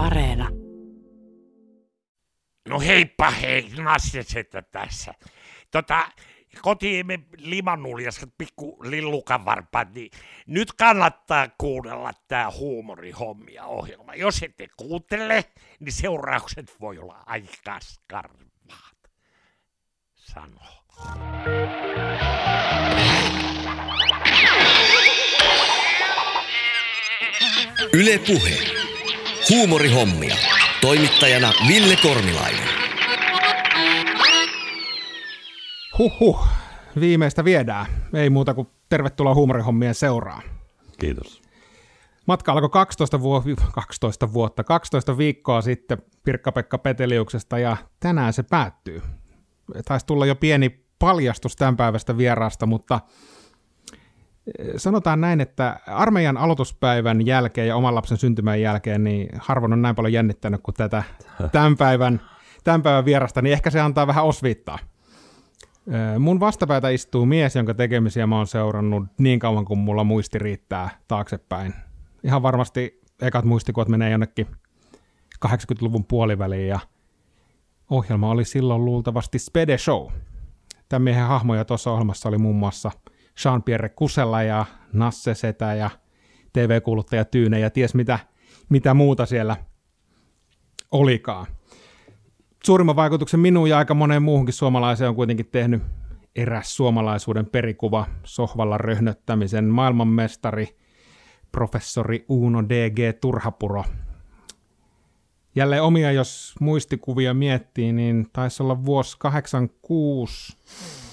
Areena. No heippa hei, Nassesetta tässä. Tota, kotiimme limanuljas pikku lillukan varpaat, niin nyt kannattaa kuunnella tää huumorihommia ohjelma. Jos ette kuuntele, niin seuraukset voi olla aika skarvaat. Sano. Yle Puhe. Huumorihommia. Toimittajana Ville Kornilainen. Huhhuh, viimeistä viedään. Ei muuta kuin tervetuloa huumorihommien seuraan. Kiitos. Matka alkoi 12, vuo- 12 vuotta, 12 viikkoa sitten Pirkka-Pekka Peteliuksesta ja tänään se päättyy. Taisi tulla jo pieni paljastus tämän päivästä vieraasta, mutta sanotaan näin, että armeijan aloituspäivän jälkeen ja oman lapsen syntymän jälkeen, niin harvoin on näin paljon jännittänyt kuin tätä tämän päivän, tämän päivän vierasta, niin ehkä se antaa vähän osviittaa. Mun vastapäätä istuu mies, jonka tekemisiä mä oon seurannut niin kauan kuin mulla muisti riittää taaksepäin. Ihan varmasti ekat muistikuvat menee jonnekin 80-luvun puoliväliin ja ohjelma oli silloin luultavasti Spede Show. Tämän miehen hahmoja tuossa ohjelmassa oli muun muassa Jean-Pierre Kusella ja Nasse Setä ja TV-kuuluttaja Tyyne ja ties mitä, mitä muuta siellä olikaan suurimman vaikutuksen minuun ja aika moneen muuhunkin suomalaiseen on kuitenkin tehnyt eräs suomalaisuuden perikuva, sohvalla röhnöttämisen maailmanmestari, professori Uno D.G. Turhapuro. Jälleen omia, jos muistikuvia miettii, niin taisi olla vuosi 86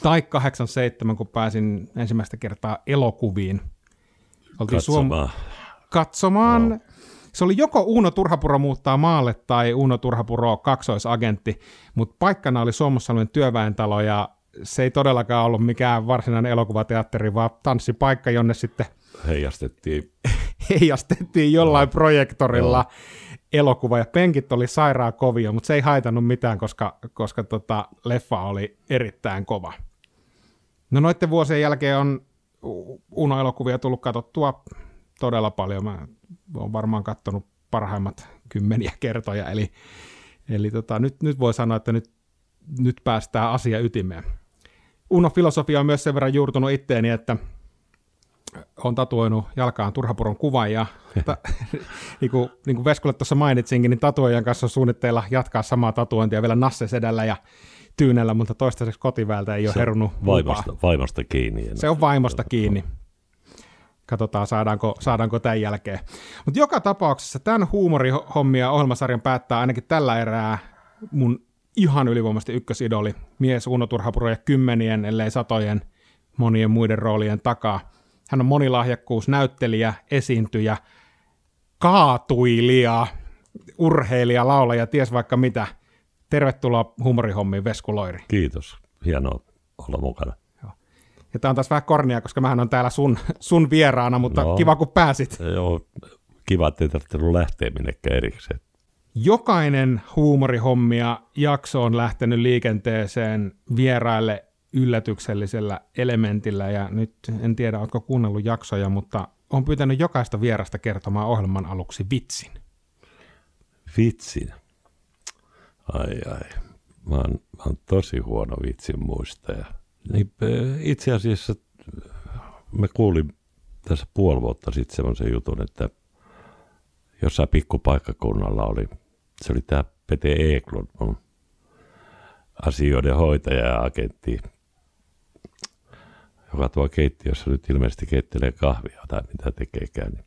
tai 87, kun pääsin ensimmäistä kertaa elokuviin. Oltiin Katsomaan. katsomaan. No. Se oli joko Uno Turhapuro muuttaa maalle tai Uno Turhapuro kaksoisagentti, mutta paikkana oli Suomussalmen työväentalo ja se ei todellakaan ollut mikään varsinainen elokuvateatteri, vaan tanssipaikka, jonne sitten Heijastettiin. heijastettiin jollain projektorilla elokuva ja penkit oli sairaan kovia, mutta se ei haitannut mitään, koska, koska tota, leffa oli erittäin kova. No noiden vuosien jälkeen on Uno-elokuvia tullut katsottua todella paljon. Mä oon varmaan katsonut parhaimmat kymmeniä kertoja, eli, eli tota, nyt, nyt voi sanoa, että nyt, nyt päästään asia ytimeen. Uno-filosofia on myös sen verran juurtunut itteeni, että on tatuoinut jalkaan Turhapuron kuvan ja ta, niin kuin, niin kuin Veskulle tuossa mainitsinkin, niin tatuojan kanssa on suunnitteilla jatkaa samaa tatuointia vielä Nasse Sedällä ja Tyynellä, mutta toistaiseksi kotiväältä ei ole Se herunut Vaimosta, lupaa. vaimosta kiinni. Se on vaimosta kiinni. Katsotaan, saadaanko, saadaanko tämän jälkeen. Mutta joka tapauksessa tämän huumorihommia ohjelmasarjan päättää ainakin tällä erää mun ihan ylivoimaisesti ykkösidoli. Mies Uno Turhapuro ja kymmenien, ellei satojen monien muiden roolien takaa. Hän on monilahjakkuus, näyttelijä, esiintyjä, kaatuilija, urheilija, laulaja, ties vaikka mitä. Tervetuloa huumorihommiin, Vesku Loiri. Kiitos. Hienoa olla mukana. Ja tämä on taas vähän kornia, koska mähän on täällä sun, sun vieraana, mutta no. No. kiva kun pääsit. Joo, kiva, että ei tarvitse lähteä minnekään erikseen. Jokainen huumorihommia jakso on lähtenyt liikenteeseen vieraille yllätyksellisellä elementillä, ja nyt en tiedä, oletko kuunnellut jaksoja, mutta on pyytänyt jokaista vierasta kertomaan ohjelman aluksi vitsin. Vitsin. Ai ai. Mä oon, mä oon tosi huono vitsin muistaja. Niin, itse asiassa mä kuulin tässä puoli vuotta sitten semmoisen jutun, että jossain pikkupaikkakunnalla oli, se oli tämä Pete Eklund, mun asioiden hoitaja ja agentti, joka tuo keittiössä nyt ilmeisesti keittelee kahvia tai mitä tekeekään. Niin,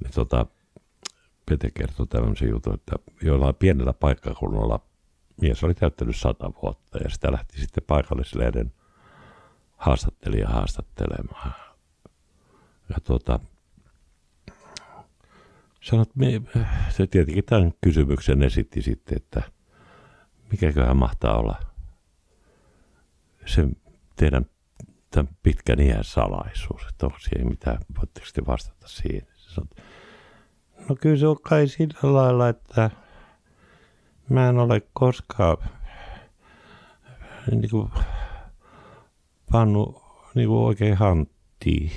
niin tota, Pete kertoi tämmöisen jutun, että jollain pienellä paikkakunnalla mies oli täyttänyt sata vuotta ja sitä lähti sitten paikallislehden haastattelija haastattelemaan. Ja tuota, sanot, me, se tietenkin tämän kysymyksen esitti sitten, että mikäköhän mahtaa olla se teidän tämän pitkän iän salaisuus, että onko siihen mitään, voitteko te vastata siihen? No kyllä se on kai sillä lailla, että mä en ole koskaan niin kuin, pannut niin kuin oikein hanttiin.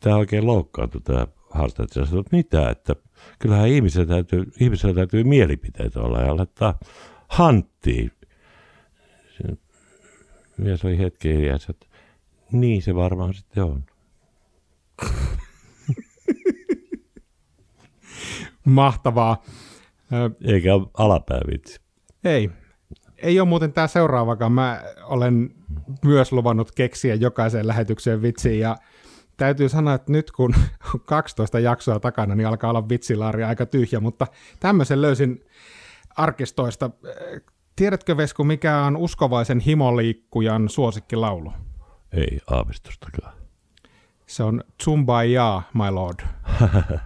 Tämä oikein loukkaantui tämä haastattelussa, että mitä, että kyllähän ihmisellä täytyy, ihmisellä täytyy mielipiteitä olla ja laittaa hanttiin. Mies oli hetki hiljaa, että niin se varmaan sitten on. Mahtavaa. Eikä ole alapäävitsi. Ei. Ei ole muuten tämä seuraavakaan. Mä olen myös luvannut keksiä jokaiseen lähetykseen vitsiin ja täytyy sanoa, että nyt kun on 12 jaksoa takana, niin alkaa olla vitsilaari aika tyhjä, mutta tämmöisen löysin arkistoista. Tiedätkö Vesku, mikä on uskovaisen himoliikkujan suosikkilaulu? Ei aavistustakaan. Se on Zumbaya, my lord.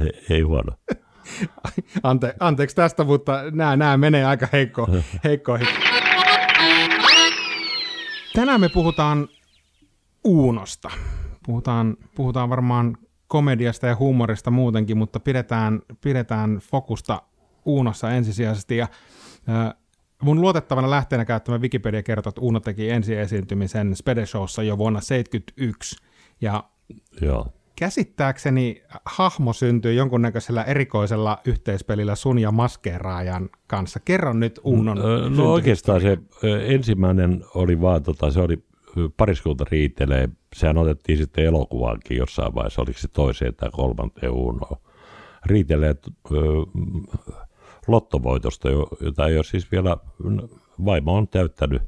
Ei, ei huono. Ante, anteeksi tästä, mutta nämä, nämä menee aika heikko, heikkoihin. Tänään me puhutaan Uunosta. Puhutaan, puhutaan varmaan komediasta ja huumorista muutenkin, mutta pidetään, pidetään fokusta Uunossa ensisijaisesti. Ja, mun luotettavana lähteenä käyttämä Wikipedia kertoo, että Uuno teki ensi esiintymisen Spede Showssa jo vuonna 1971. Ja Joo. käsittääkseni hahmo syntyi jonkunnäköisellä erikoisella yhteispelillä sun ja maskeeraajan kanssa. Kerro nyt Uunon Ö, syntyhistoria. No oikeastaan se ensimmäinen oli vaan, tota, se oli pariskunta riitelee. Sehän otettiin sitten elokuvaankin jossain vaiheessa, oliko se toiseen tai kolmanteen unoa. Riitelee mm, lottovoitosta, jo- jota ei ole siis vielä, vaimo on täyttänyt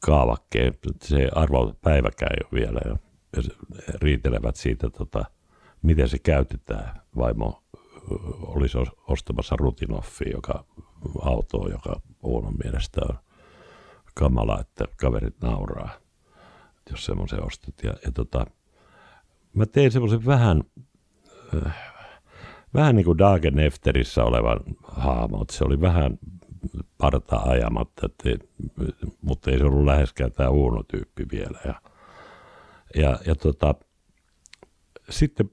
kaavakkeen, se arvopäiväkään ei ole vielä. Ja, riitelevät siitä, tota, miten se käytetään. Vaimo olisi os- ostamassa Rutinoffi, joka autoa, joka Uunon mielestä on kamala, että kaverit nauraa, jos semmoisen ostat. Ja, ja tota, mä tein semmoisen vähän, äh, vähän niin kuin Dagen Efterissä olevan että se oli vähän parta ajamatta, että, mutta ei se ollut läheskään tämä Uuno-tyyppi vielä. Ja, ja, ja tota, sitten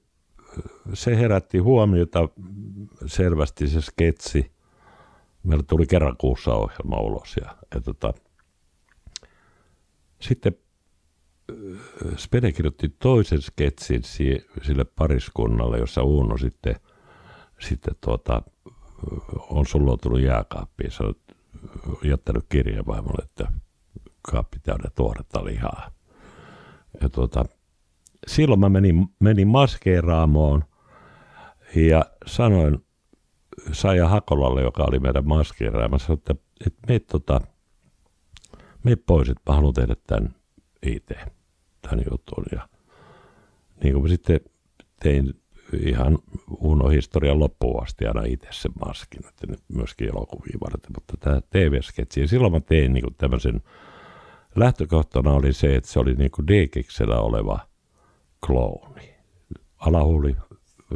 se herätti huomiota selvästi se sketsi. Meillä tuli kerran kuussa ohjelma ulos ja, ja tota, sitten äh, Spede kirjoitti toisen sketsin si- sille pariskunnalle, jossa Uuno sitten, sitten tuota, on sulloutunut jääkaappiin. Se on jättänyt kirjeen vaimolle, että kaappi täynnä tuoretta lihaa. Ja tuota, silloin mä menin, menin maskeeraamoon ja sanoin Saija Hakolalle, joka oli meidän sanoin, että, että me, tota, pois, että mä haluan tehdä tämän IT, tämän jutun. Ja niin kuin mä sitten tein ihan Uno historian loppuun asti aina itse sen maskin, että nyt myöskin elokuvia varten, mutta tämä TV-sketsi, silloin mä tein niin kuin tämmöisen, lähtökohtana oli se, että se oli niin kuin D-keksellä oleva klooni. Alahuuli,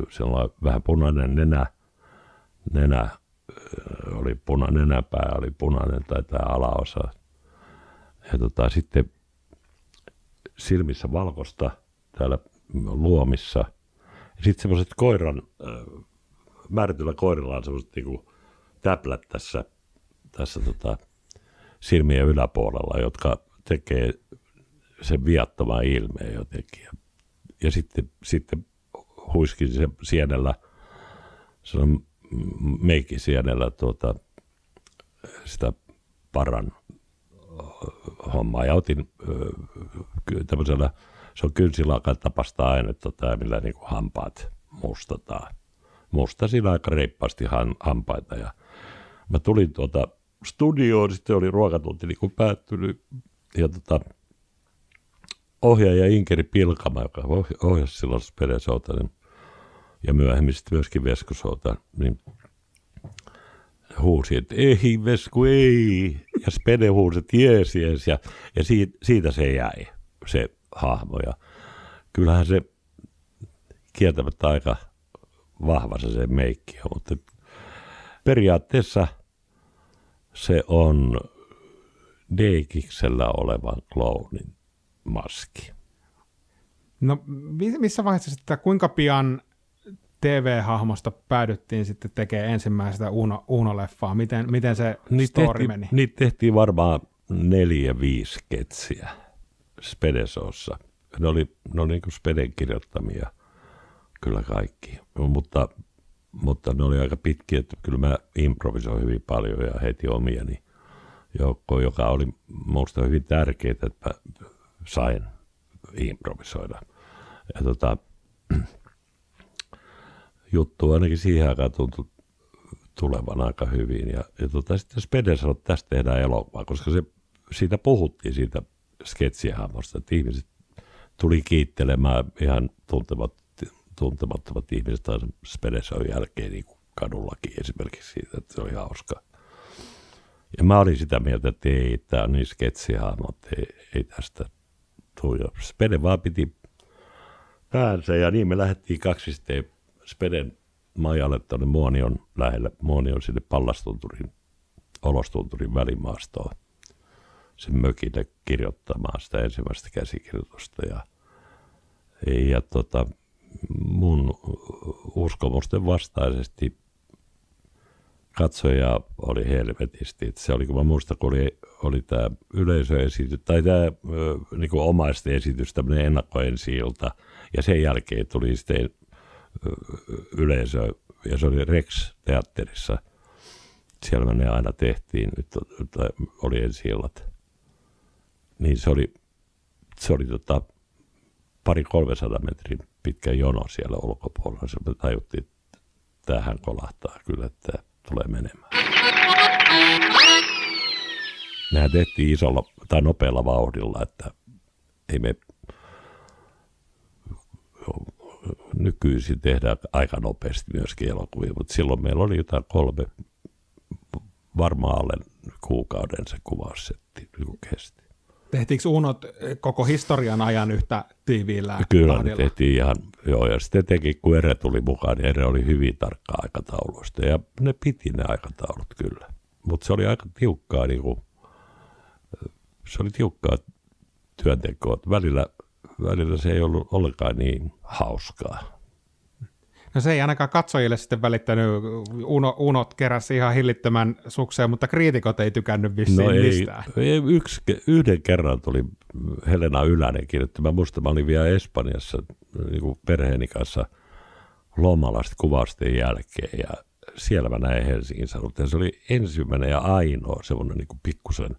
sellainen vähän punainen nenä, nenä oli punainen nenäpää, oli punainen tai tämä alaosa. Ja tota, sitten silmissä valkosta täällä luomissa. Sitten semmoiset koiran, äh, koirilla on semmoiset niinku täplät tässä, tässä tota, silmien yläpuolella, jotka tekee sen viattoman ilmeen jotenkin. Ja, ja sitten, sitten huiskin se sienellä, se on meikki sienellä tuota, sitä paran hommaa ja otin ky- tämmöisellä, se on kynsilakan tapasta ainetta tämä, millä niin kuin hampaat mustataan. Mustasin aika reippaasti han, hampaita ja mä tulin tuota studioon, sitten oli ruokatunti niin kuin päättynyt ja tota, ohjaaja Inkeri Pilkama, joka ohj- ohjasi silloin Spedesouta, niin, ja myöhemmin sitten myöskin Veskosouta, niin huusi, että ei Vesku, ei. Ja Spede huusi, että jees, jees. Ja, ja siitä, siitä, se jäi, se hahmo. Ja kyllähän se kieltämättä aika vahva se, se meikki on, mutta periaatteessa se on D-kiksellä olevan clownin maski. No mi- missä vaiheessa sitten, kuinka pian TV-hahmosta päädyttiin sitten tekemään ensimmäistä Uno, Uno-leffaa? Miten, miten se story tehtiin, meni? Niitä tehtiin varmaan neljä, viisi sketsiä Spedesossa. Ne oli, ne oli niin kuin Speden kirjoittamia. kyllä kaikki. Mutta, mutta ne oli aika pitkiä, että kyllä mä improvisoin hyvin paljon ja heti omiani joukkoon, joka oli minusta hyvin tärkeää, että mä sain improvisoida. Ja tota, juttu ainakin siihen aikaan tuntui tulevan aika hyvin. Ja, ja tota, sitten Spede sanoi, että tästä tehdään elokuva, koska se, siitä puhuttiin siitä sketsihahmosta, että ihmiset tuli kiittelemään ihan tuntemat, tuntemattomat ihmiset taas Spedeson jälkeen niin kuin kadullakin esimerkiksi siitä, että se oli hauska. Ja mä olin sitä mieltä, että ei, tämä on niin sketsihahmo, että ei, ei tästä tule. Spede vaan piti päänsä ja niin me lähdettiin kaksisteen Speden majalle tuonne Muonion lähelle, Muonion sinne Pallastunturin, Olostunturin välimaastoon sen mökille kirjoittamaan sitä ensimmäistä käsikirjoitusta. Ja, ja tota, mun uskomusten vastaisesti katsoja oli helvetisti. Et se oli, kun mä muistan, kun oli, oli tämä yleisöesitys, tai tämä niinku omaisten esitys, tämmöinen ennakkoensi ja sen jälkeen tuli sitten yleisö, ja se oli Rex-teatterissa. Siellä ne aina tehtiin, nyt oli ensi illat. Niin se oli, se oli tota, pari 300 metrin pitkä jono siellä ulkopuolella. Se me tajuttiin, että tähän kolahtaa kyllä, että tulee menemään. Mehän tehtiin isolla tai nopealla vauhdilla, että ei me nykyisin tehdään aika nopeasti myöskin elokuvia, mutta silloin meillä oli jotain kolme, varmaan alle kuukauden se kuvaussetti niin kesti. Tehtiinkö unot koko historian ajan yhtä tiiviillä Kyllä, tahdilla? tehtiin ihan, joo, ja sitten teki, kun Ere tuli mukaan, niin Ere oli hyvin tarkka aikatauluista, ja ne piti ne aikataulut kyllä. Mutta se oli aika tiukkaa, niin kuin, se oli tiukkaa työntekoa. Välillä välillä se ei ollut ollenkaan niin hauskaa. No se ei ainakaan katsojille sitten välittänyt, Uno, Unot keräsi ihan hillittömän sukseen, mutta kriitikot ei tykännyt vissiin no ei, mistään. Ei, yksi, yhden kerran tuli Helena Ylänen kirjoitti, mä muistan, mä olin vielä Espanjassa niin kuin perheeni kanssa lomalla kuvasten jälkeen ja siellä mä näin Helsingin sanot. Ja se oli ensimmäinen ja ainoa semmoinen niin pikkusen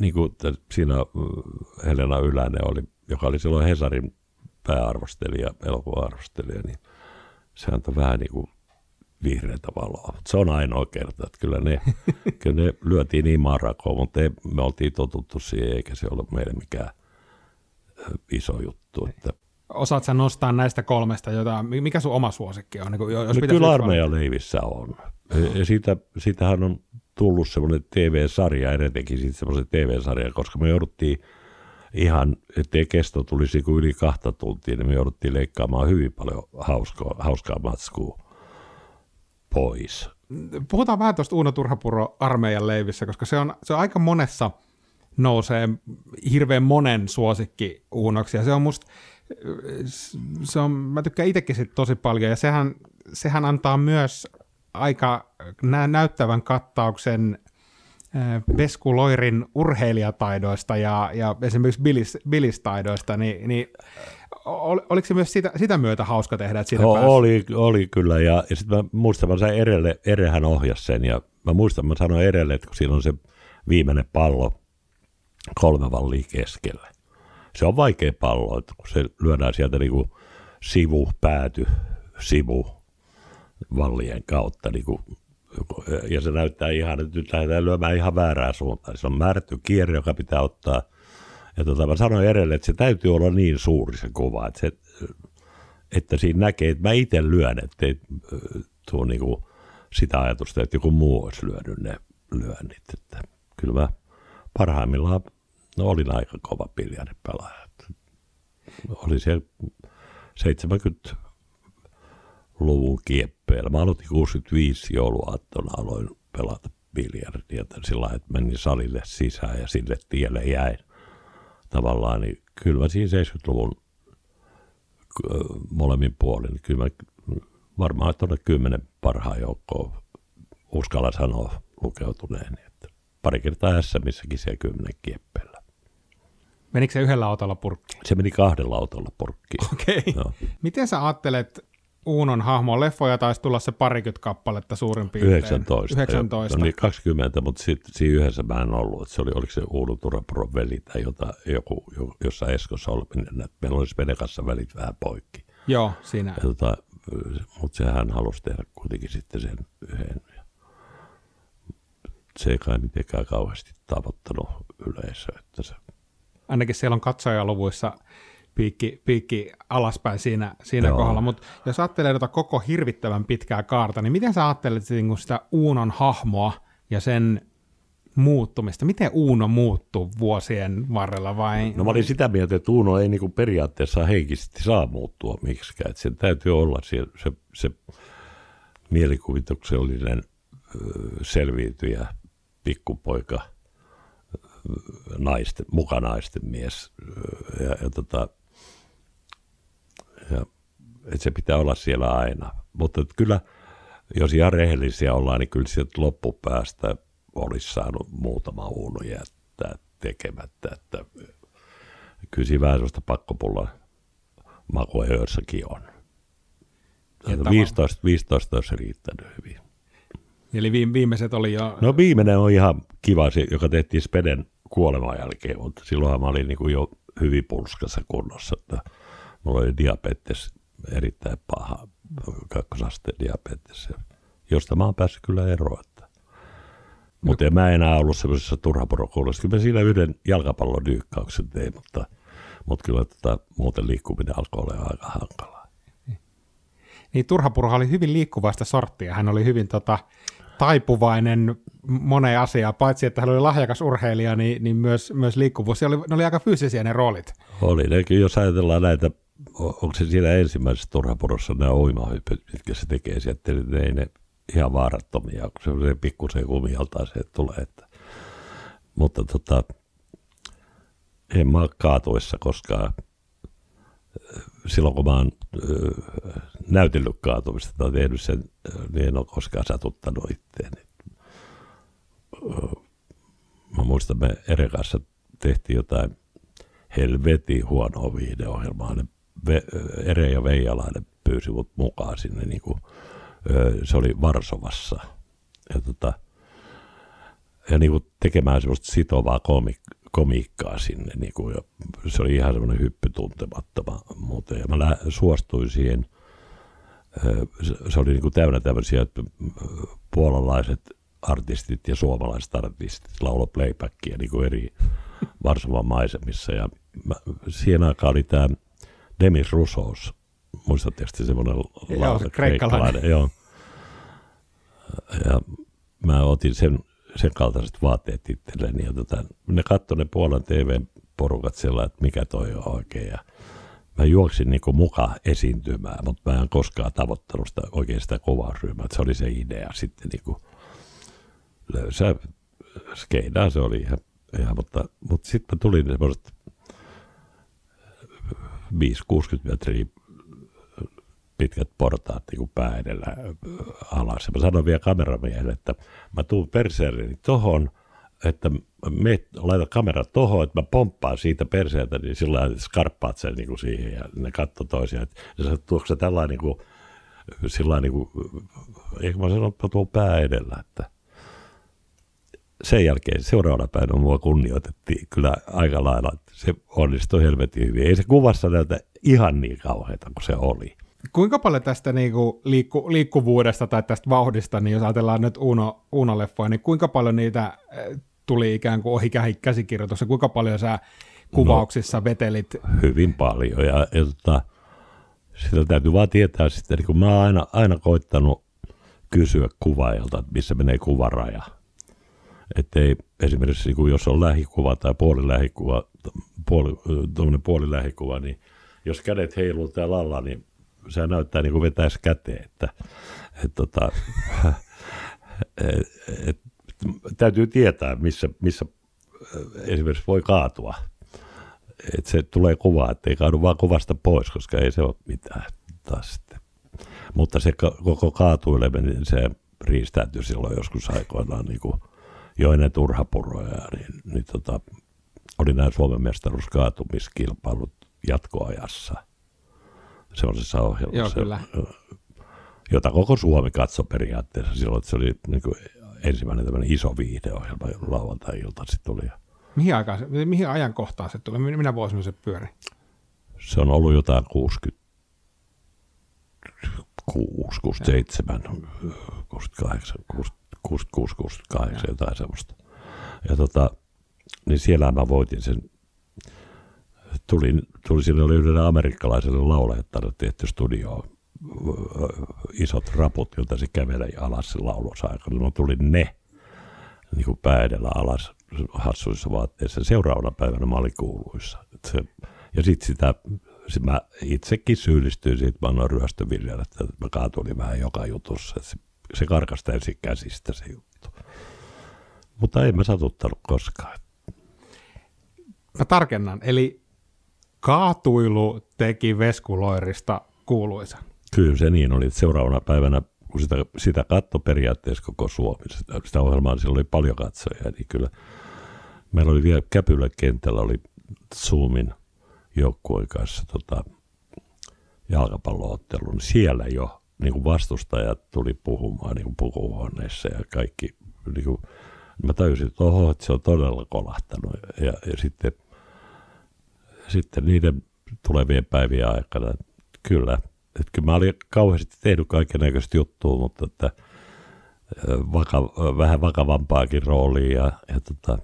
niin kuin siinä Helena Ylänen oli, joka oli silloin Hesarin pääarvostelija, elokuva-arvostelija, niin se antoi vähän niin kuin vihreätä valoa. Se on ainoa kerta, että kyllä ne, kyllä ne lyötiin niin marakoon, mutta ei, me oltiin totuttu siihen, eikä se ole meille mikään iso juttu. Että Osaat sä nostaa näistä kolmesta jotain, mikä sun oma suosikki on? Niin jos no, kyllä armeijan leivissä on. Ja siitä, siitähän on tullut semmoinen TV-sarja, teki sitten semmoisen TV-sarjan, koska me jouduttiin ihan, ettei kesto tulisi kuin yli kahta tuntia, niin me jouduttiin leikkaamaan hyvin paljon hauskaa, hauskaa matskua pois. Puhutaan vähän tuosta Uuno Turhapuro armeijan leivissä, koska se on, se on aika monessa nousee hirveän monen suosikki Uunoksi, ja se on musta, se on, mä tykkään itsekin sit tosi paljon, ja sehän, sehän antaa myös aika näyttävän kattauksen Vesku Loirin urheilijataidoista ja, ja esimerkiksi bilis, bilistaidoista, niin, niin ol, oliko se myös sitä, sitä myötä hauska tehdä, että siitä no, oli, oli kyllä, ja, ja sitten mä muistan, mä sain Erelle, Erehän ohjasi sen, ja mä muistan, mä sanoin Erelle, että kun siinä on se viimeinen pallo kolme vallia keskelle. Se on vaikea pallo, että kun se lyödään sieltä niin kuin sivu, pääty, sivu, vallien kautta. Niin kuin, ja se näyttää ihan, että nyt lähdetään lyömään ihan väärää suuntaan. Se on määrätty kierre, joka pitää ottaa. Ja tota, mä sanoin edelleen, että se täytyy olla niin suuri se kuva, että, se, että siinä näkee, että mä itse lyön, että ei tuo niin kuin sitä ajatusta, että joku muu olisi lyönyt ne lyönnit. Että kyllä mä parhaimmillaan no, olin aika kova pelaaja. Oli se 70 luvun kieppeillä. Mä aloitin 65 jouluaattona, aloin pelata biljardia sillä että menin salille sisään ja sille tielle jäin tavallaan, niin kyllä mä siinä 70-luvun molemmin puolin, niin kyllä mä varmaan tuonne kymmenen parhaan joukkoon uskalla sanoa lukeutuneen, että pari kertaa missäkin siellä kymmenen kieppeillä. Menikö se yhdellä autolla purkkiin? Se meni kahdella autolla purkkiin. Okei. Okay. Miten sä ajattelet Uunon hahmoa? Leffoja taisi tulla se parikymmentä kappaletta suurin piirtein. 19. 19. No niin 20, mutta sitten siinä yhdessä mä en ollut. että Se oli, oliko se Uuno Turapuron veli tai jota, joku, jo- jossa Eskossa oli. Meillä olisi veden kanssa välit vähän poikki. Joo, siinä. Ja tota, mutta sehän halusi tehdä kuitenkin sitten sen yhden. Se ei kai mitenkään kauheasti tavoittanut yleisöä. Että se, Ainakin siellä on katsojaluvuissa piikki, piikki alaspäin siinä, siinä Joo. kohdalla. Mutta jos ajattelee tota koko hirvittävän pitkää kaarta, niin miten sä ajattelet sitä, niin sitä Uunon hahmoa ja sen muuttumista? Miten Uuno muuttuu vuosien varrella vai? No mä olin sitä mieltä, että Uno ei niinku periaatteessa henkisesti saa muuttua miksikään. Että sen täytyy olla se, se, se mielikuvituksellinen selviytyjä, pikkupoika, naisten, mukanaisten mies. Ja, ja, tota, että se pitää olla siellä aina. Mutta että kyllä, jos ihan rehellisiä ollaan, niin kyllä sieltä loppupäästä olisi saanut muutama Uno jättää tekemättä. Että kyllä siinä vähän sellaista pakkopulla makua joissakin on. Ja Että tava- 15, 15 olisi riittänyt hyvin. Eli viime- viimeiset oli jo... No viimeinen on ihan kiva, se, joka tehtiin Speden kuoleman jälkeen, mutta silloinhan mä olin niin kuin jo hyvin pulskassa kunnossa. Että mulla oli diabetes erittäin paha, kakkosasteen diabetes, josta mä oon päässyt kyllä eroon. Että. Mutta en mä enää ollut semmoisessa turhaporokoulussa. Kyllä mä siinä yhden jalkapallon dyykkauksen tein, mutta, mutta kyllä tota, muuten liikkuminen alkoi olla aika hankalaa. Niin Turhapurha oli hyvin liikkuvasta sorttia. Hän oli hyvin tota, taipuvainen moneen asiaan. Paitsi, että hän oli lahjakas urheilija, niin, niin myös, myös liikkuvuus. Se oli, ne oli aika fyysisiä ne roolit. Oli nekin, jos ajatellaan näitä, onko se siinä ensimmäisessä turhapurossa nämä uimahypyt, mitkä se tekee sieltä, niin ne ei ne ihan vaarattomia, kun se, se pikkusen se tulee. Että. Mutta tota, en mä kaatuessa koskaan, silloin kun mä oon ö, näytellyt kaatumista tai tehnyt sen, ö, niin en ole koskaan satuttanut itteeni. Mä muistan, me Eren kanssa tehtiin jotain helvetin huonoa viihdeohjelmaa. Ne Ere ja Veijalainen pyysi mut mukaan sinne. Niin kuin, se oli Varsovassa. Ja, tota, ja niin kuin tekemään semmoista sitovaa komik- komiikkaa sinne. Niin kuin, ja se oli ihan semmoinen hyppy tuntemattoma muuten. Ja mä lä- suostuin siihen. Se, oli niin kuin täynnä tämmöisiä että, puolalaiset artistit ja suomalaiset artistit laulo playbackia niin kuin eri Varsovan maisemissa. Ja mä, siihen aikaan oli tämä Demis Roussos, muistatteko te semmoinen Joo, lauta, se kreikkalainen. Joo. Ja mä otin sen, sen kaltaiset vaatteet itselleni. Ja tota, ne katsoi ne Puolan TV-porukat siellä, että mikä toi on oikein. Ja mä juoksin niin mukaan esiintymään, mutta mä en koskaan tavoittanut sitä, oikein sitä kuvausryhmää. että Se oli se idea sitten niin kuin löysä skeidaa se oli ihan, ihan mutta, mutta sitten mä tulin semmoiset 5-60 metriä pitkät portaat niin pää edellä äh, alas. Ja mä sanoin vielä kameramiehelle, että mä tuun perseerini tohon, että me laita kamera tohon, että mä pomppaan siitä perseeltä, niin sillä lailla skarppaat sen niin kuin siihen ja ne katto toisiaan. Että, sä tuoksi se tällainen niin kuin, sillä niin kuin, eikö mä sanon, että tuun pää edellä, että sen jälkeen seuraavana päivänä mua kunnioitettiin kyllä aika lailla, että se onnistui helvetin hyvin. Ei se kuvassa näytä ihan niin kauheata kuin se oli. Kuinka paljon tästä niinku liikku, liikkuvuudesta tai tästä vauhdista, niin jos ajatellaan nyt Uno, Uno-leffoja, niin kuinka paljon niitä eh, tuli ikään kuin ohi kä- käsikirjoituksessa, kuinka paljon sä kuvauksissa vetelit? hyvin paljon. Ja, ja tota, sitä täytyy vaan tietää sitten, niin kun mä oon aina, aina koittanut kysyä kuvaajalta, että missä menee kuvaraja. Että ei esimerkiksi, kun jos on lähikuva tai puolilähikuva, puoli, puolilähikuva, niin jos kädet heiluu täällä alla, niin se näyttää niin kuin vetäisi käteen. Että, et, tota, et, et, täytyy tietää, missä, missä esimerkiksi voi kaatua että se tulee kuva, että ei kaadu vaan kuvasta pois, koska ei se ole mitään taas. Mutta se koko kaatuileminen, se riistäytyi silloin joskus aikoinaan niin kuin jo ennen turhapuroja, niin, niin tota, oli nämä Suomen mestaruuskaatumiskilpailut jatkoajassa semmoisessa ohjelmassa, Joo, kyllä. jota koko Suomi katsoi periaatteessa silloin, että se oli niin kuin ensimmäinen tämmöinen iso viihdeohjelma lauantai-ilta sitten tuli. Mihin, aikaan, se- mihin ajankohtaan se tuli? Minä vuosina se pyöri? Se on ollut jotain 66, 67, 68, 66, 68, jotain semmoista. Ja tota, niin siellä mä voitin sen. Tuli, tuli sinne oli yhdelle amerikkalaiselle laulajattajalle tehty studio isot raput, joilta se kävelee alas se laulusaika. No tuli ne niin kuin pää edellä alas hassuissa vaatteissa. Seuraavana päivänä mä olin kuuluissa. Et se, ja sitten sitä, sit mä itsekin syyllistyin siitä, mä annoin ryöstöviljellä, että mä kaatuin vähän joka jutussa. Se, se karkasi täysin käsistä se juttu. Mutta ei mä satuttanut koskaan. Mä tarkennan, eli kaatuilu teki Veskuloirista kuuluisan. Kyllä se niin oli, seuraavana päivänä, kun sitä, sitä katto periaatteessa koko Suomi, sitä, sitä ohjelmaa, niin siellä oli paljon katsojia, niin kyllä meillä oli vielä Käpylä kentällä, oli Zoomin joukkueen kanssa tota, jalkapalloottelu, niin siellä jo niin kuin vastustajat tuli puhumaan niin kuin pukuhuoneessa ja kaikki, niin kuin, mä tajusin, että oho, että se on todella kolahtanut. Ja, ja sitten, sitten niiden tulevien päivien aikana, kyllä, että kyllä mä olin kauheasti tehnyt kaiken näköistä juttua, mutta että vaka, vähän vakavampaakin roolia ja, ja tota,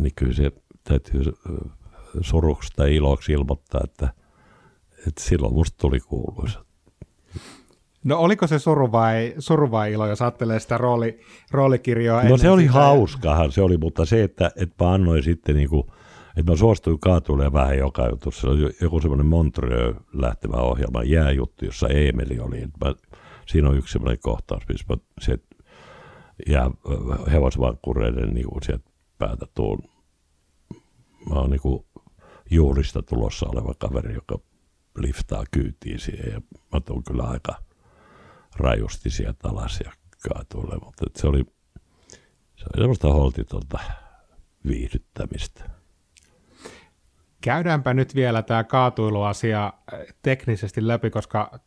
niin kyllä se täytyy suruksi tai iloksi ilmoittaa, että, että silloin musta tuli kuuluisa. No oliko se suru vai, suru vai ilo, jos ajattelee sitä rooli, roolikirjoa? No se oli sitä? hauskahan, se oli, mutta se, että, että mä annoin sitten niin kuin, että mä suostuin kaatuilemaan vähän joka jutussa. Se oli joku semmoinen Montreux lähtevä ohjelma, jääjuttu, jossa Emeli oli. Mä, siinä on yksi semmoinen kohtaus, missä mä se, ja hevosvankkureiden niin kuin sieltä päätä tuun. Mä oon niin kuin juurista tulossa oleva kaveri, joka liftaa kyytiin siihen ja mä tuun kyllä aika rajusti sieltä alas ja kaatuille, mutta se oli, se oli semmoista holtitonta viihdyttämistä. Käydäänpä nyt vielä tämä kaatuiluasia äh, teknisesti läpi, koska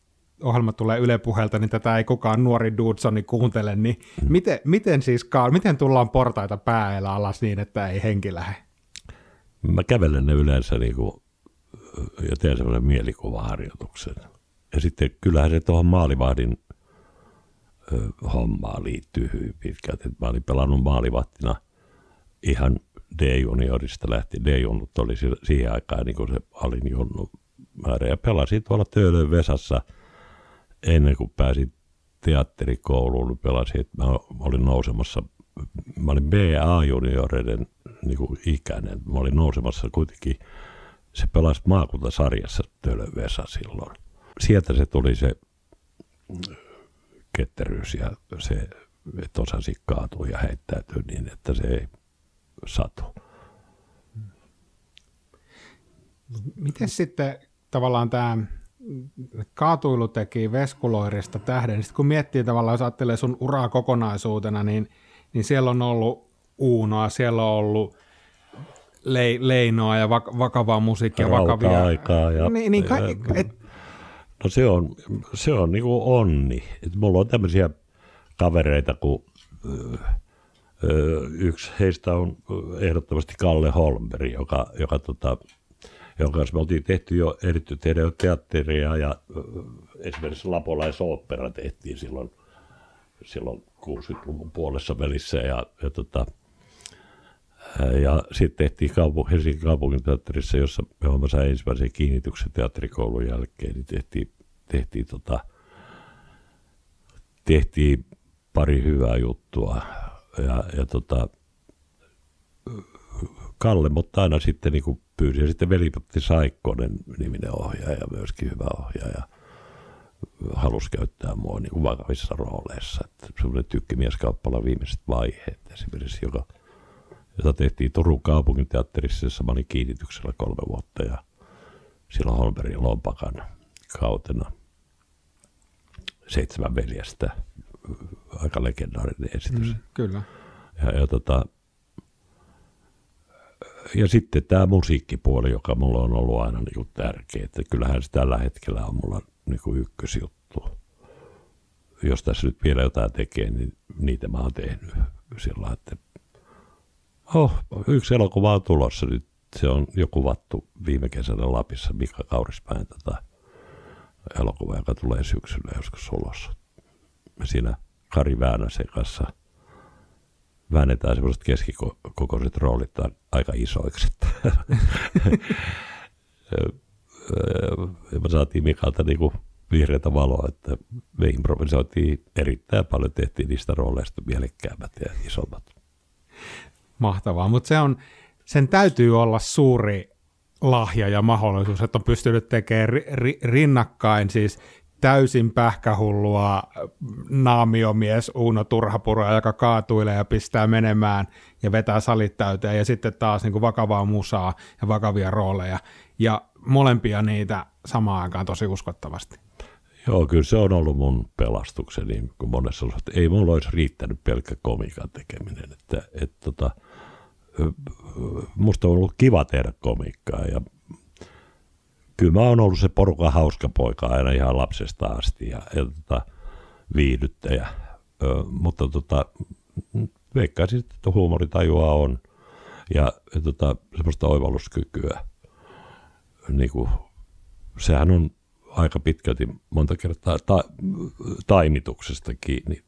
ohjelma tulee Yle Puheelta, niin tätä ei kukaan nuori Dudsoni kuuntele, niin Mm. miten, miten siis miten tullaan portaita päällä alas niin, että ei henki lähde? Mä kävelen ne yleensä niin kuin, ja teen semmoisen mielikuvaharjoituksen. Ja sitten kyllähän se tuohon maalivahdin hommaan liittyy hyvin pitkälti. Mä olin pelannut maalivahtina ihan D-juniorista lähtien. D-junut oli si- siihen aikaan niin kuin se alin junnu määrä. Ja pelasin tuolla Töölön Vesassa ennen kuin pääsin teatterikouluun. Pelasin, että mä olin nousemassa mä olin BA-junioreiden niin ikäinen. Mä olin nousemassa kuitenkin, se pelasi maakuntasarjassa Tölön Vesa silloin. Sieltä se tuli se ketteryys ja se, että osasi kaatua ja heittäytyä niin, että se ei satu. Miten sitten tavallaan tämä kaatuilu teki Veskuloirista tähden, niin sit kun miettii tavallaan, jos ajattelee sun uraa kokonaisuutena, niin, niin siellä on ollut Uunoa, siellä on ollut lei, Leinoa ja vak, vakavaa musiikkia, vakavia... Rauta-aikaa ja- niin, niin ka, ja- et, No se on, se on niin kuin onni. Et mulla on tämmöisiä kavereita, kun yksi heistä on ehdottomasti Kalle Holmberg, joka, joka tota, jonka kanssa me oltiin tehty jo, jo teatteria ja esimerkiksi Lapolaisooppera tehtiin silloin, silloin 60-luvun puolessa välissä ja, ja tota, ja sitten tehtiin kaupu- Helsingin kaupunginteatterissa, jossa johon mä sain ensimmäisen kiinnityksen teatterikoulun jälkeen, niin tehtiin, tehtiin, tota, tehtiin pari hyvää juttua. Ja, ja tota, Kalle, mutta aina sitten niin pyysi. Ja sitten velipotti Saikkonen niminen ohjaaja, myöskin hyvä ohjaaja, halusi käyttää mua niin kuin vakavissa rooleissa. Että semmoinen tykkimieskauppala viimeiset vaiheet esimerkiksi, joka jota tehtiin Turun kaupunginteatterissa, jossa mä olin kiinnityksellä kolme vuotta ja silloin Holmbergin Lompakan kautena seitsemän veljestä, aika legendaarinen esitys. Mm. kyllä. Ja, ja tota, ja sitten tämä musiikkipuoli, joka mulla on ollut aina niin tärkeä. Että kyllähän se tällä hetkellä on mulla niin kuin ykkösjuttu. Jos tässä nyt vielä jotain tekee, niin niitä mä oon tehnyt sillä että oh, yksi elokuva on tulossa nyt. Se on jo kuvattu viime kesänä Lapissa Mika Kaurispäin tätä elokuva, joka tulee syksyllä joskus ulos. Me siinä Kari Väänäsen kanssa – väännetään semmoiset keskikokoiset roolit aika isoiksi. ja me saatiin Mikalta niinku vihreätä valoa, että me improvisoitiin erittäin paljon, tehtiin niistä rooleista mielekkäämmät ja isommat. Mahtavaa, mutta se on, sen täytyy olla suuri lahja ja mahdollisuus, että on pystynyt tekemään ri, ri, rinnakkain siis täysin pähkähullua naamiomies Uuno Turhapuro, joka kaatuilee ja pistää menemään ja vetää salit täyteen ja sitten taas niin kuin vakavaa musaa ja vakavia rooleja ja molempia niitä samaan aikaan tosi uskottavasti. Joo, kyllä se on ollut mun pelastukseni, kun monessa että ei mulla olisi riittänyt pelkkä komikan tekeminen. Että, et, tota, musta on ollut kiva tehdä komikkaa ja kyllä mä oon ollut se porukan hauska poika aina ihan lapsesta asti ja, ja tota, viihdyttäjä. Ö, mutta tota, veikkaisin, että huumoritajua on ja, ja tota, semmoista oivalluskykyä. Niin kuin, sehän on aika pitkälti monta kertaa ta, taimituksesta kiinni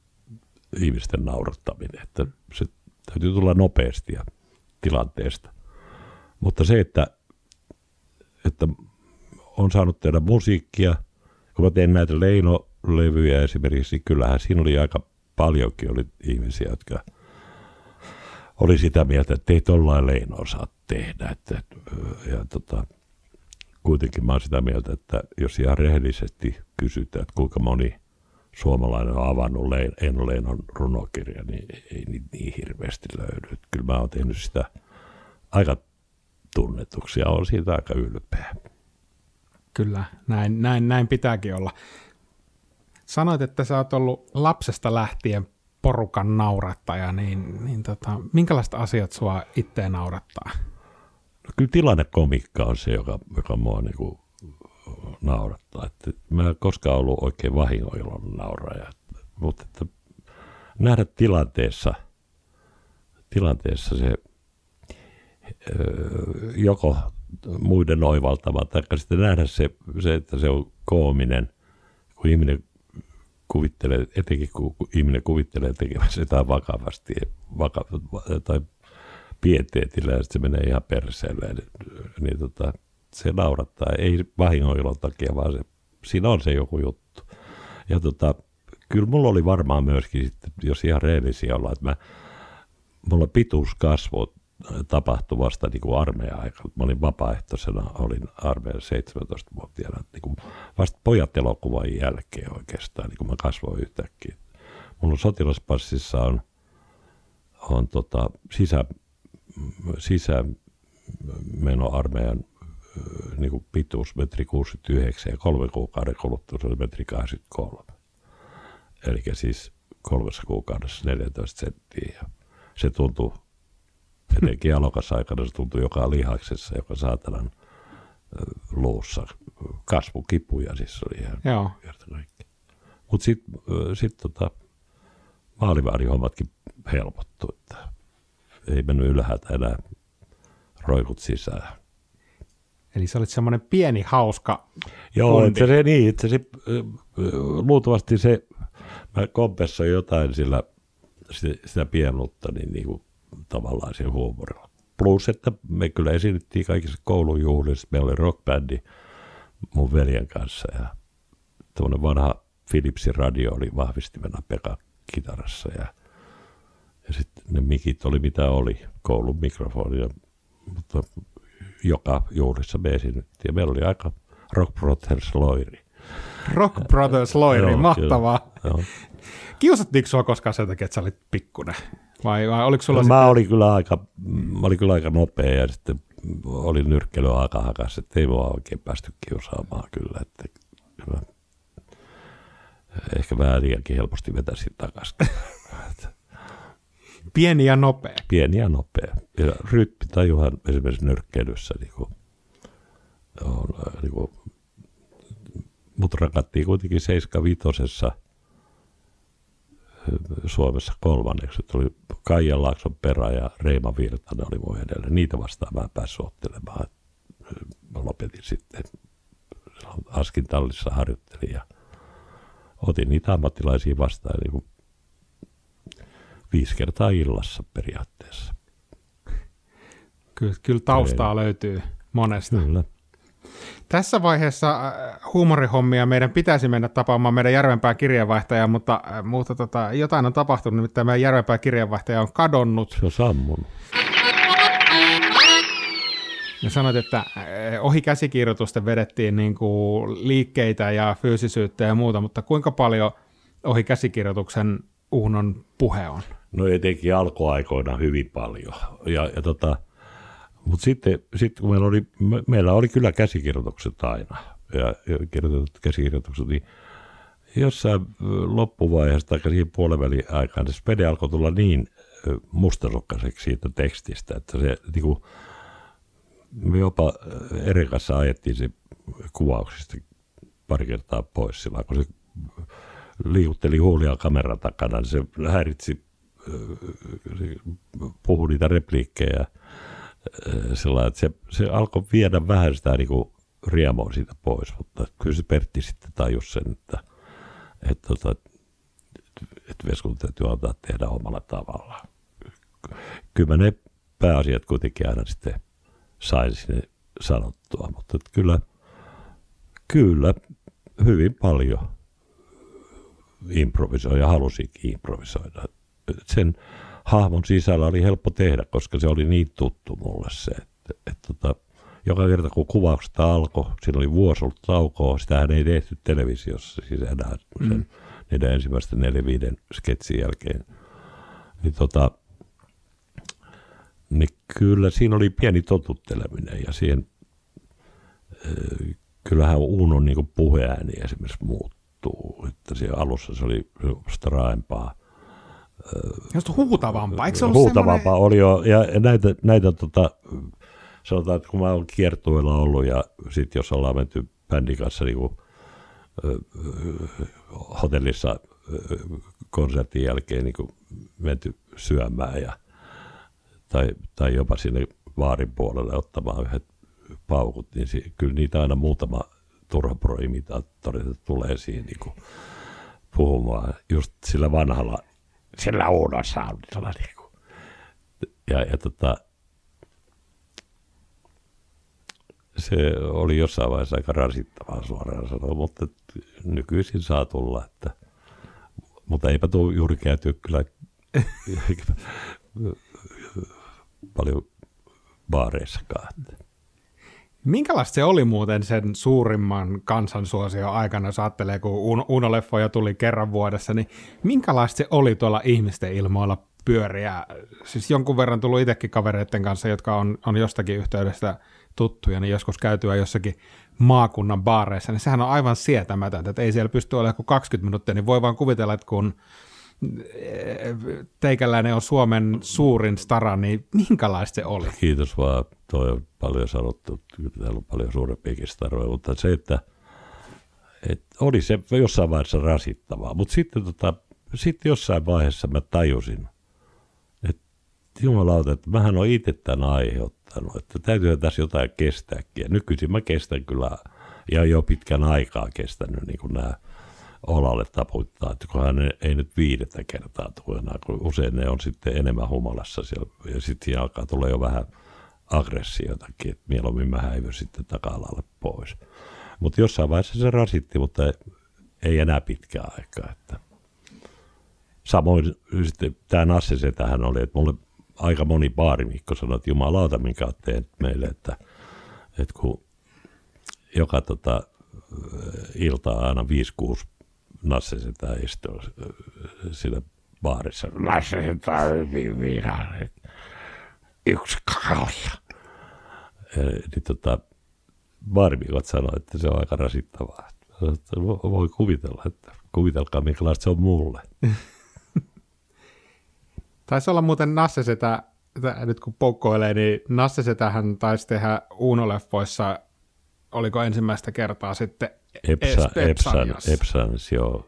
ihmisten naurattaminen, että se täytyy tulla nopeasti ja tilanteesta. Mutta se, että, että on saanut tehdä musiikkia. Kun mä teen näitä Leino-levyjä esimerkiksi, niin kyllähän siinä oli aika paljonkin oli ihmisiä, jotka oli sitä mieltä, että ei tollain Leino osaa tehdä. Että, ja tota, kuitenkin mä oon sitä mieltä, että jos ihan rehellisesti kysytään, että kuinka moni suomalainen on avannut Leino Leinon runokirja, niin ei niin, niin hirveästi löydy. Kyllä mä oon tehnyt sitä aika tunnetuksi ja on siitä aika ylpeä. Kyllä, näin, näin, näin pitääkin olla. Sanoit, että sä oot ollut lapsesta lähtien porukan naurattaja, niin, niin tota, minkälaiset asiat sua itse naurattaa? No kyllä tilannekomikka on se, joka, joka mua niin kuin naurattaa. Että mä en koskaan ollut oikein vahingoilun nauraja, mutta että nähdä tilanteessa, tilanteessa se joko muiden oivaltama, tai sitten nähdä se, se, että se on koominen, kun ihminen kuvittelee, etenkin kun ihminen kuvittelee tekemässä jotain vakavasti vaka, tai pieteetillä ja sitten se menee ihan perseelle, niin, tota, se naurattaa, ei vahingoilun takia, vaan se, siinä on se joku juttu. Ja tota, kyllä mulla oli varmaan myöskin, sitten, jos ihan reellisiä olla, että mä, mulla pituus kasvoi tapahtui vasta niin kuin armeijan aikana. Mä olin vapaaehtoisena, olin armeijan 17-vuotiaana. Niin kuin vasta pojat elokuvan jälkeen oikeastaan, niin kuin mä kasvoin yhtäkkiä. Mun sotilaspassissa on, on tota, sisä, sisämeno armeijan niin kuin pituus metri 69 ja kolme kuukauden kuluttua se oli metri 83. Eli siis kolmessa kuukaudessa 14 senttiä. Ja se tuntui etenkin alokassa-aikana se tuntui joka lihaksessa, joka saatanan luussa. Kasvukipuja siis oli ihan Joo. Mutta sitten sit tota, maalivaarihommatkin helpottu, että ei mennyt ylhäältä enää roikut sisään. Eli se oli semmoinen pieni hauska Joo, että se niin, että se luultavasti se, mä kompensoin jotain sillä sitä, sitä pienuutta, niin, niin kuin tavallaan sen huumorilla. Plus, että me kyllä esitettiin kaikissa koulujuhlissa. Meillä oli rockbändi mun veljen kanssa ja tuonne vanha Philipsin radio oli vahvistimena Pekka kitarassa ja, ja sitten ne mikit oli mitä oli, koulun mikrofoni, ja, mutta joka juhlissa me esitettiin ja meillä oli aika Rock Brothers loiri. Rock Brothers loiri, mahtavaa. Kyllä, Kiusattiinko sua koskaan sen takia, että sä olit pikkunen? Vai, vai oliko sulla no, sitten... mä, olin kyllä aika, mä olin kyllä aika nopea ja sitten oli nyrkkely aika hakas, että ei mua oikein päästy kiusaamaan kyllä. Että, kyllä. Ehkä vähän liiankin helposti vetäisin takaisin. Pieni ja nopea. pieni ja nopea. Ja rytmitajuhan esimerkiksi nyrkkeilyssä niin kuin, on, niin kuin, mut rakattiin kuitenkin 75 Suomessa kolmanneksi. Tuli Kaija Laakson perä ja Reima Virtanen oli mun edellä. Niitä vastaan mä en päässyt ottelemaan. Mä lopetin sitten. Askin tallissa harjoittelin ja otin niitä ammattilaisia vastaan niin viisi kertaa illassa periaatteessa. Kyllä, kyllä taustaa löytyy monesta. Kyllä. Tässä vaiheessa äh, huumorihommia meidän pitäisi mennä tapaamaan meidän Järvenpää kirjeenvaihtajaa, mutta, äh, mutta tota, jotain on tapahtunut, nimittäin meidän Järvenpää kirjeenvaihtaja on kadonnut. Se on sammunut. Ja sanoit, että äh, ohi käsikirjoitusten vedettiin niin kuin liikkeitä ja fyysisyyttä ja muuta, mutta kuinka paljon ohi käsikirjoituksen Uunon puhe on? No etenkin alkuaikoina hyvin paljon. Ja, ja tota, mutta sitten, sitten kun meillä oli, me, meillä oli kyllä käsikirjoitukset aina, ja, ja kirjoitetut käsikirjoitukset, niin jossain loppuvaiheessa tai siihen puoliväliin aikaan se spede alkoi tulla niin mustasukkaiseksi siitä tekstistä, että se niin kuin, me jopa eri kanssa ajettiin se kuvauksista pari kertaa pois sillä, kun se liutteli huulia kameran takana, niin se häiritsi, puhui niitä repliikkejä sillä että se, se alkoi viedä vähän sitä niin riemua siitä pois, mutta kyllä se Pertti sitten tajusi sen, että, että, että, että Veskun täytyy antaa tehdä omalla tavallaan. Kyllä ne pääasiat kuitenkin aina sitten sain sinne sanottua, mutta että kyllä, kyllä hyvin paljon improvisoi ja halusikin improvisoida. Sen hahmon sisällä oli helppo tehdä, koska se oli niin tuttu mulle se, että, että tota, joka kerta kun kuvaukset alkoi, siinä oli vuosi ollut taukoa, sitähän ei tehty televisiossa siis enää sen, mm. niiden ensimmäisten neljä viiden sketsin jälkeen. Niin, tota, niin kyllä siinä oli pieni totutteleminen ja siihen, kyllähän Uunon niin puheääni esimerkiksi muuttuu, että siellä alussa se oli raaempaa Just huutavampaa, eikö se ollut Huutavampaa semmoinen... oli jo, ja näitä, näitä tota, sanotaan, että kun mä oon kiertueella ollut, ja sitten jos ollaan menty bändin kanssa niin kuin, hotellissa konsertin jälkeen niin kuin menty syömään, ja, tai, tai jopa sinne vaarin puolelle ottamaan yhdet paukut, niin si, kyllä niitä aina muutama turhapro-imitaattori tulee siihen niin kuin, puhumaan just sillä vanhalla sillä Uunon soundilla. Niin kuin. Ja, ja tota, se oli jossain vaiheessa aika rasittavaa suoraan sanoa, mutta nykyisin saa tulla, että, mutta eipä tuo juuri käyty kyllä paljon baareissakaan. Minkälaista se oli muuten sen suurimman kansansuosio aikana, jos ajattelee, kun Uno-leffoja tuli kerran vuodessa, niin minkälaista se oli tuolla ihmisten ilmoilla pyöriä? Siis jonkun verran tullut itsekin kavereiden kanssa, jotka on, on jostakin yhteydestä tuttuja, niin joskus käytyä jossakin maakunnan baareissa, niin sehän on aivan sietämätöntä, että ei siellä pysty olemaan kuin 20 minuuttia, niin voi vaan kuvitella, että kun teikäläinen on Suomen suurin stara, niin minkälaista se oli? Kiitos vaan, toi on paljon sanottu, täällä on paljon suurempiakin staroja, mutta se, että, että oli se jossain vaiheessa rasittavaa, mutta sitten, tota, sitten jossain vaiheessa mä tajusin, että jumalauta, että mähän on itse tämän aiheuttanut, että täytyy tässä jotain kestääkin. Ja nykyisin mä kestän kyllä, ja jo pitkän aikaa kestänyt niin kuin nämä olalle taputtaa, että kun hän ei nyt viidettä kertaa tule enää, kun usein ne on sitten enemmän humalassa siellä, ja sitten alkaa tulla jo vähän aggressiotakin, että mieluummin mä häivyn sitten taka-alalle pois. Mutta jossain vaiheessa se rasitti, mutta ei enää pitkään aikaa. Että. Samoin sitten tämä Nasse tähän oli, että mulle aika moni baarimikko sanoi, että jumalauta, minkä olet tehnyt meille, että, että kun joka tota, iltaa aina 5-6 Nasse sitä istuu siinä baarissa. Nasse sitä hyvin vihainen. Yksi kakalla. Niin tota, baarimikot sanoi, että se on aika rasittavaa. Voi kuvitella, että kuvitelkaa minkälaista se on mulle. Taisi olla muuten Nasse Setä, nyt kun poukkoilee, niin Nasse Setähän taisi tehdä Uno-leffoissa, oliko ensimmäistä kertaa sitten Epsa, Epsan. Epsans, joo.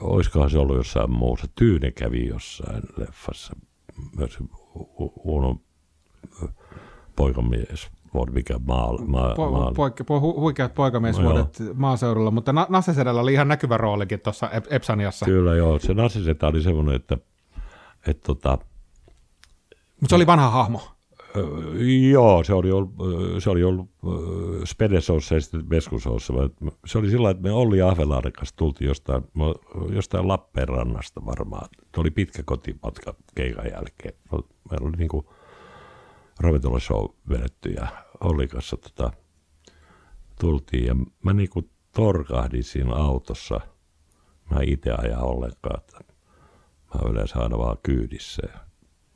Olisikohan se ollut jossain muussa. Tyyne kävi jossain leffassa. Myös Uno poikamies, mikä maa, maa, Po, maa, poik- po, hu, huikeat poikamiesvuodet maaseudulla, mutta Na- Nasse Sedällä oli ihan näkyvä roolikin tuossa Ep- Epsaniassa. Kyllä joo, se Nassiseta oli semmoinen, että, että tota, Mutta se oli vanha hahmo. Ö, Joo, se oli ollut, ö, se oli ollut ö, Spedesossa ja sitten Veskusossa. Se oli sillä että me Olli Ahvelaaren kanssa tultiin jostain, jostain Lappeenrannasta varmaan. Se oli pitkä kotimatka keikan jälkeen. Meillä oli niinku ravintolashow vedetty ja Olli kanssa tota, tultiin ja mä niinku torkahdin siinä autossa. Mä itse aja ollenkaan, mä yleensä aina vaan kyydissä.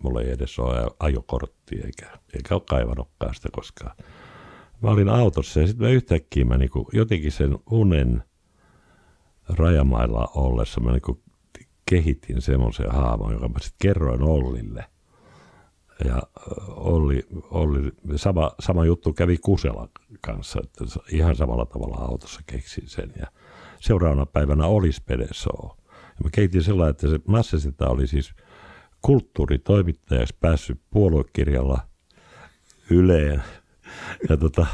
Mulla ei edes ole ajokorttia eikä, eikä ole kaivannutkaan sitä koskaan. Mä olin autossa ja sitten mä yhtäkkiä mä niinku, jotenkin sen unen rajamailla ollessa mä niinku kehitin semmoisen haamon, jonka mä sitten kerroin Ollille. Ja Olli, Olli sama, sama juttu kävi Kuselan kanssa, että ihan samalla tavalla autossa keksin sen. Ja seuraavana päivänä oli Spedesoo. Ja mä keitin sellainen, että se Massesita oli siis kulttuuritoimittajaksi päässyt puoluekirjalla Yleen. Ja tota,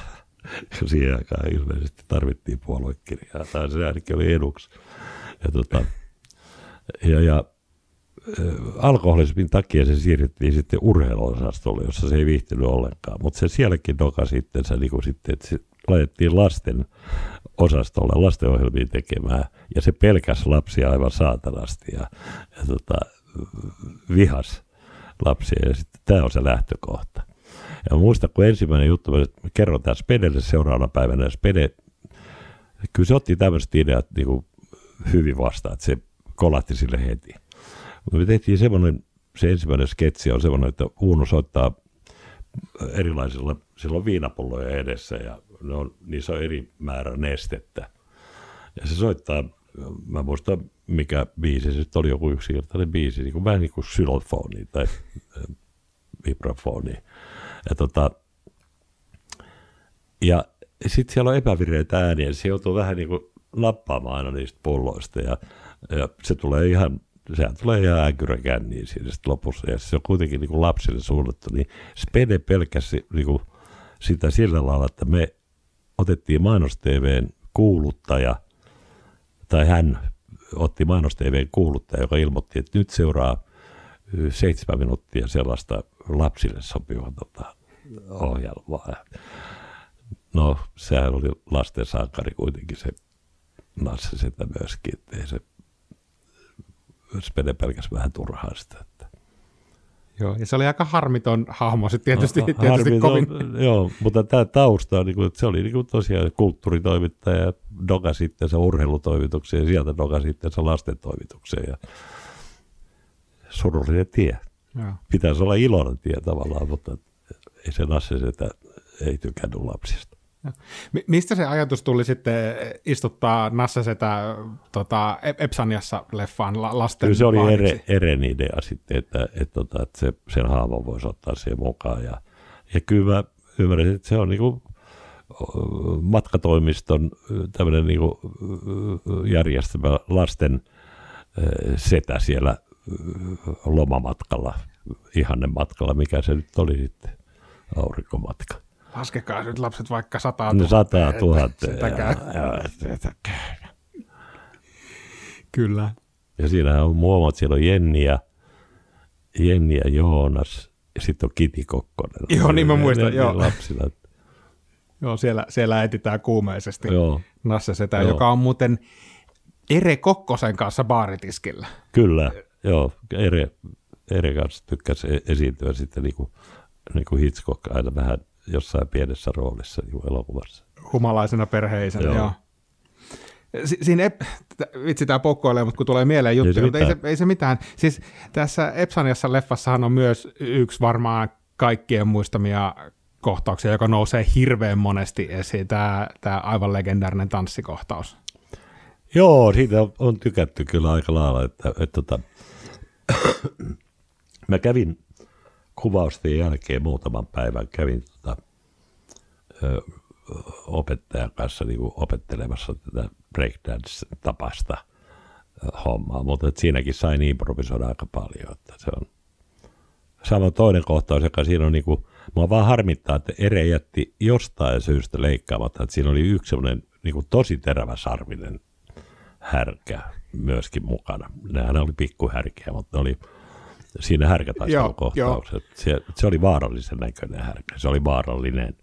siihen aikaan ilmeisesti tarvittiin puoluekirjaa, tai se ainakin oli eduksi. Ja, tota, ja, ja alkoholismin takia se siirrettiin sitten urheiluosastolle, jossa se ei viihtynyt ollenkaan. Mutta se sielläkin doka sitten, niin sitten, että se laitettiin lasten osastolle lastenohjelmia tekemään, ja se pelkäs lapsia aivan saatanasti, ja, ja tota, vihas lapsia, ja sitten tämä on se lähtökohta. Ja mä muistan, kun ensimmäinen juttu, mä kerron tämän Spedelle seuraavana päivänä, Spede, kyllä se otti tämmöiset ideat niin kuin hyvin vastaan, että se kolahti sille heti. Mutta me tehtiin semmoinen, se ensimmäinen sketsi on semmoinen, että Uuno soittaa erilaisilla, sillä on viinapulloja edessä ja ne on, niissä on eri määrä nestettä. Ja se soittaa, mä muistan mikä biisi, se oli joku yksinkertainen biisi, niin kuin, vähän niin kuin xylofoni tai äh, vibrafoni. Ja tota, ja sitten siellä on epävireitä ääniä, se joutuu vähän niin kuin nappaamaan aina niistä pulloista ja, ja se tulee ihan, sehän tulee ihan äkyräkänniin siinä sitten lopussa ja se on kuitenkin niin kuin lapsille suunnattu, niin Spede pelkäsi niin kuin sitä sillä lailla, että me otettiin mainos TVn kuuluttaja, tai hän otti mainos TVn kuuluttaja, joka ilmoitti, että nyt seuraa seitsemän minuuttia sellaista lapsille sopivaa tota, ohjelmaa. No, sehän oli lasten sankari kuitenkin se Nasse sitä myöskin, että ei se Spede pelkäs vähän turhaa sitä. Joo, ja se oli aika harmiton hahmo sitten tietysti, Ha- tietysti harmi, kovin. No, joo, mutta tämä tausta on, niin kuin, että se oli niin kuin tosiaan kulttuuritoimittaja ja doka sitten se urheilutoimitukseen ja sieltä doka sitten se lasten toimitukseen ja surullinen tie. Joo. Pitäisi olla iloinen tie tavallaan, mutta ei se Nasse sitä ei tykännyt lapsista. Mi- Mistä se ajatus tuli sitten istuttaa Nasse Setä tota, Ep- Epsaniassa leffaan la- lasten Kyllä se oli ere, Eren idea sitten, että, että, että, että se, sen haavon voisi ottaa siihen mukaan. Ja, ja kyllä mä ymmärrän, että se on niin kuin matkatoimiston tämmöinen niin kuin järjestämä lasten setä siellä lomamatkalla, ihanne matkalla, mikä se nyt oli sitten, aurinkomatka. Laskekaa nyt lapset vaikka No että tuhatta. käy. ja, ja, Kyllä. Ja siinähän on muomat, siellä on Jenni ja, Jenni ja Joonas, ja sitten on Kiti Kokkonen. Joo, niin mä muistan, Ne- ne joo. Lapsilla. Joo, siellä, siellä etitään kuumeisesti Joo, Nasse Setä, Joo. joka on muuten Ere Kokkosen kanssa baaritiskillä. kyllä. Joo, Ere, Ere kanssa tykkäsi e- esiintyä sitten niin kuin, niin kuin Hitchcock aina vähän jossain pienessä roolissa niin elokuvassa. Humalaisena perheisenä, joo. Joo. Si- siinä, ep- vitsi tämä poukkoilee, mutta kun tulee mieleen juttu, Ei se mutta ei se, mitään. ei se mitään. Siis tässä Epsaniassa leffassahan on myös yksi varmaan kaikkien muistamia kohtauksia, joka nousee hirveän monesti esiin, tämä, tämä aivan legendaarinen tanssikohtaus. Joo, siitä on, on tykätty kyllä aika lailla, että, että, että mä kävin kuvausten jälkeen muutaman päivän, kävin tota, ö, opettajan kanssa niin kuin opettelemassa tätä breakdance-tapasta hommaa, mutta siinäkin sain improvisoida aika paljon, että se on sama toinen kohtaus, joka siinä on niin kuin, mua vaan harmittaa, että Ere jätti jostain syystä leikkaamatta, että siinä oli yksi semmoinen niin kuin tosi teräväsarvinen härkä myöskin mukana. Nehän oli pikkuhärkiä, mutta ne oli siinä härkätaistelukohtauksessa. Se, se oli vaarallisen näköinen härkä. Se oli vaarallinen.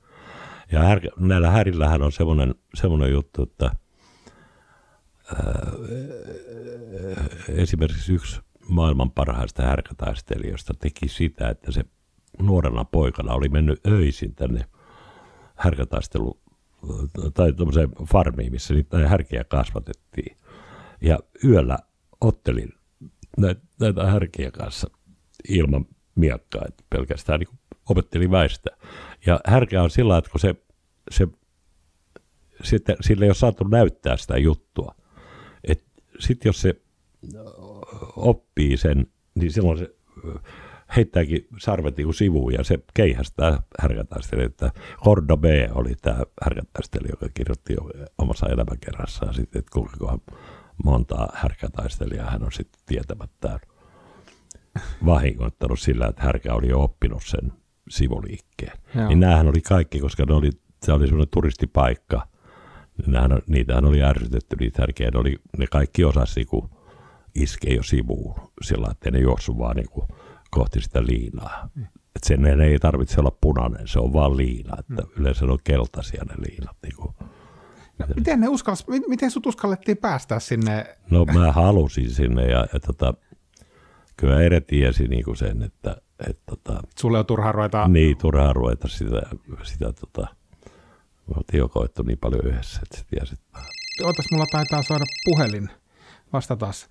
Ja härkä, näillä härillähän on semmoinen, semmoinen juttu, että ää, esimerkiksi yksi maailman parhaista härkätaistelijoista teki sitä, että se nuorena poikana oli mennyt öisin tänne härkätaistelu tai tuommoiseen farmiin, missä niitä härkiä kasvatettiin. Ja yöllä ottelin näitä, näitä härkiä kanssa ilman miakkaa, että pelkästään niin opetteli väistä. Ja härkä on sillä että kun se, se sitten, sille ei ole saatu näyttää sitä juttua. Sitten jos se oppii sen, niin silloin se heittääkin sarvet niin sivuun ja se keihästää härkätaistelijaa. Että Hordo B oli tämä härkätaistelija, joka kirjoitti jo omassa elämäkerrassaan sitten, että kuinka montaa härkätaistelijaa hän on sitten tietämättään vahingoittanut sillä, että härkä oli jo oppinut sen sivuliikkeen. Joo. Niin näähän oli kaikki, koska ne oli, se oli semmoinen turistipaikka. Nämähän, niitähän oli ärsytetty, niitä härkeä. Ne, oli, ne kaikki osasi niin iskeä jo sivuun sillä, että ne juossut vaan niin kuin kohti sitä liinaa. Mm. Et sen ei tarvitse olla punainen, se on vaan liina. Että mm. Yleensä ne on keltaisia ne liinat. Niin kuin. No, miten, ne uskallis, miten sut uskallettiin päästä sinne? No mä halusin sinne ja, ja tota, kyllä Ere tiesi niin kuin sen, että... että tota, Sulle on turhaa ruveta... Niin, turhaa ruveta sitä, sitä tota, me oltiin jo koettu niin paljon yhdessä, että se tiesi. Että... Ootas, mulla taitaa soida puhelin. Vasta taas.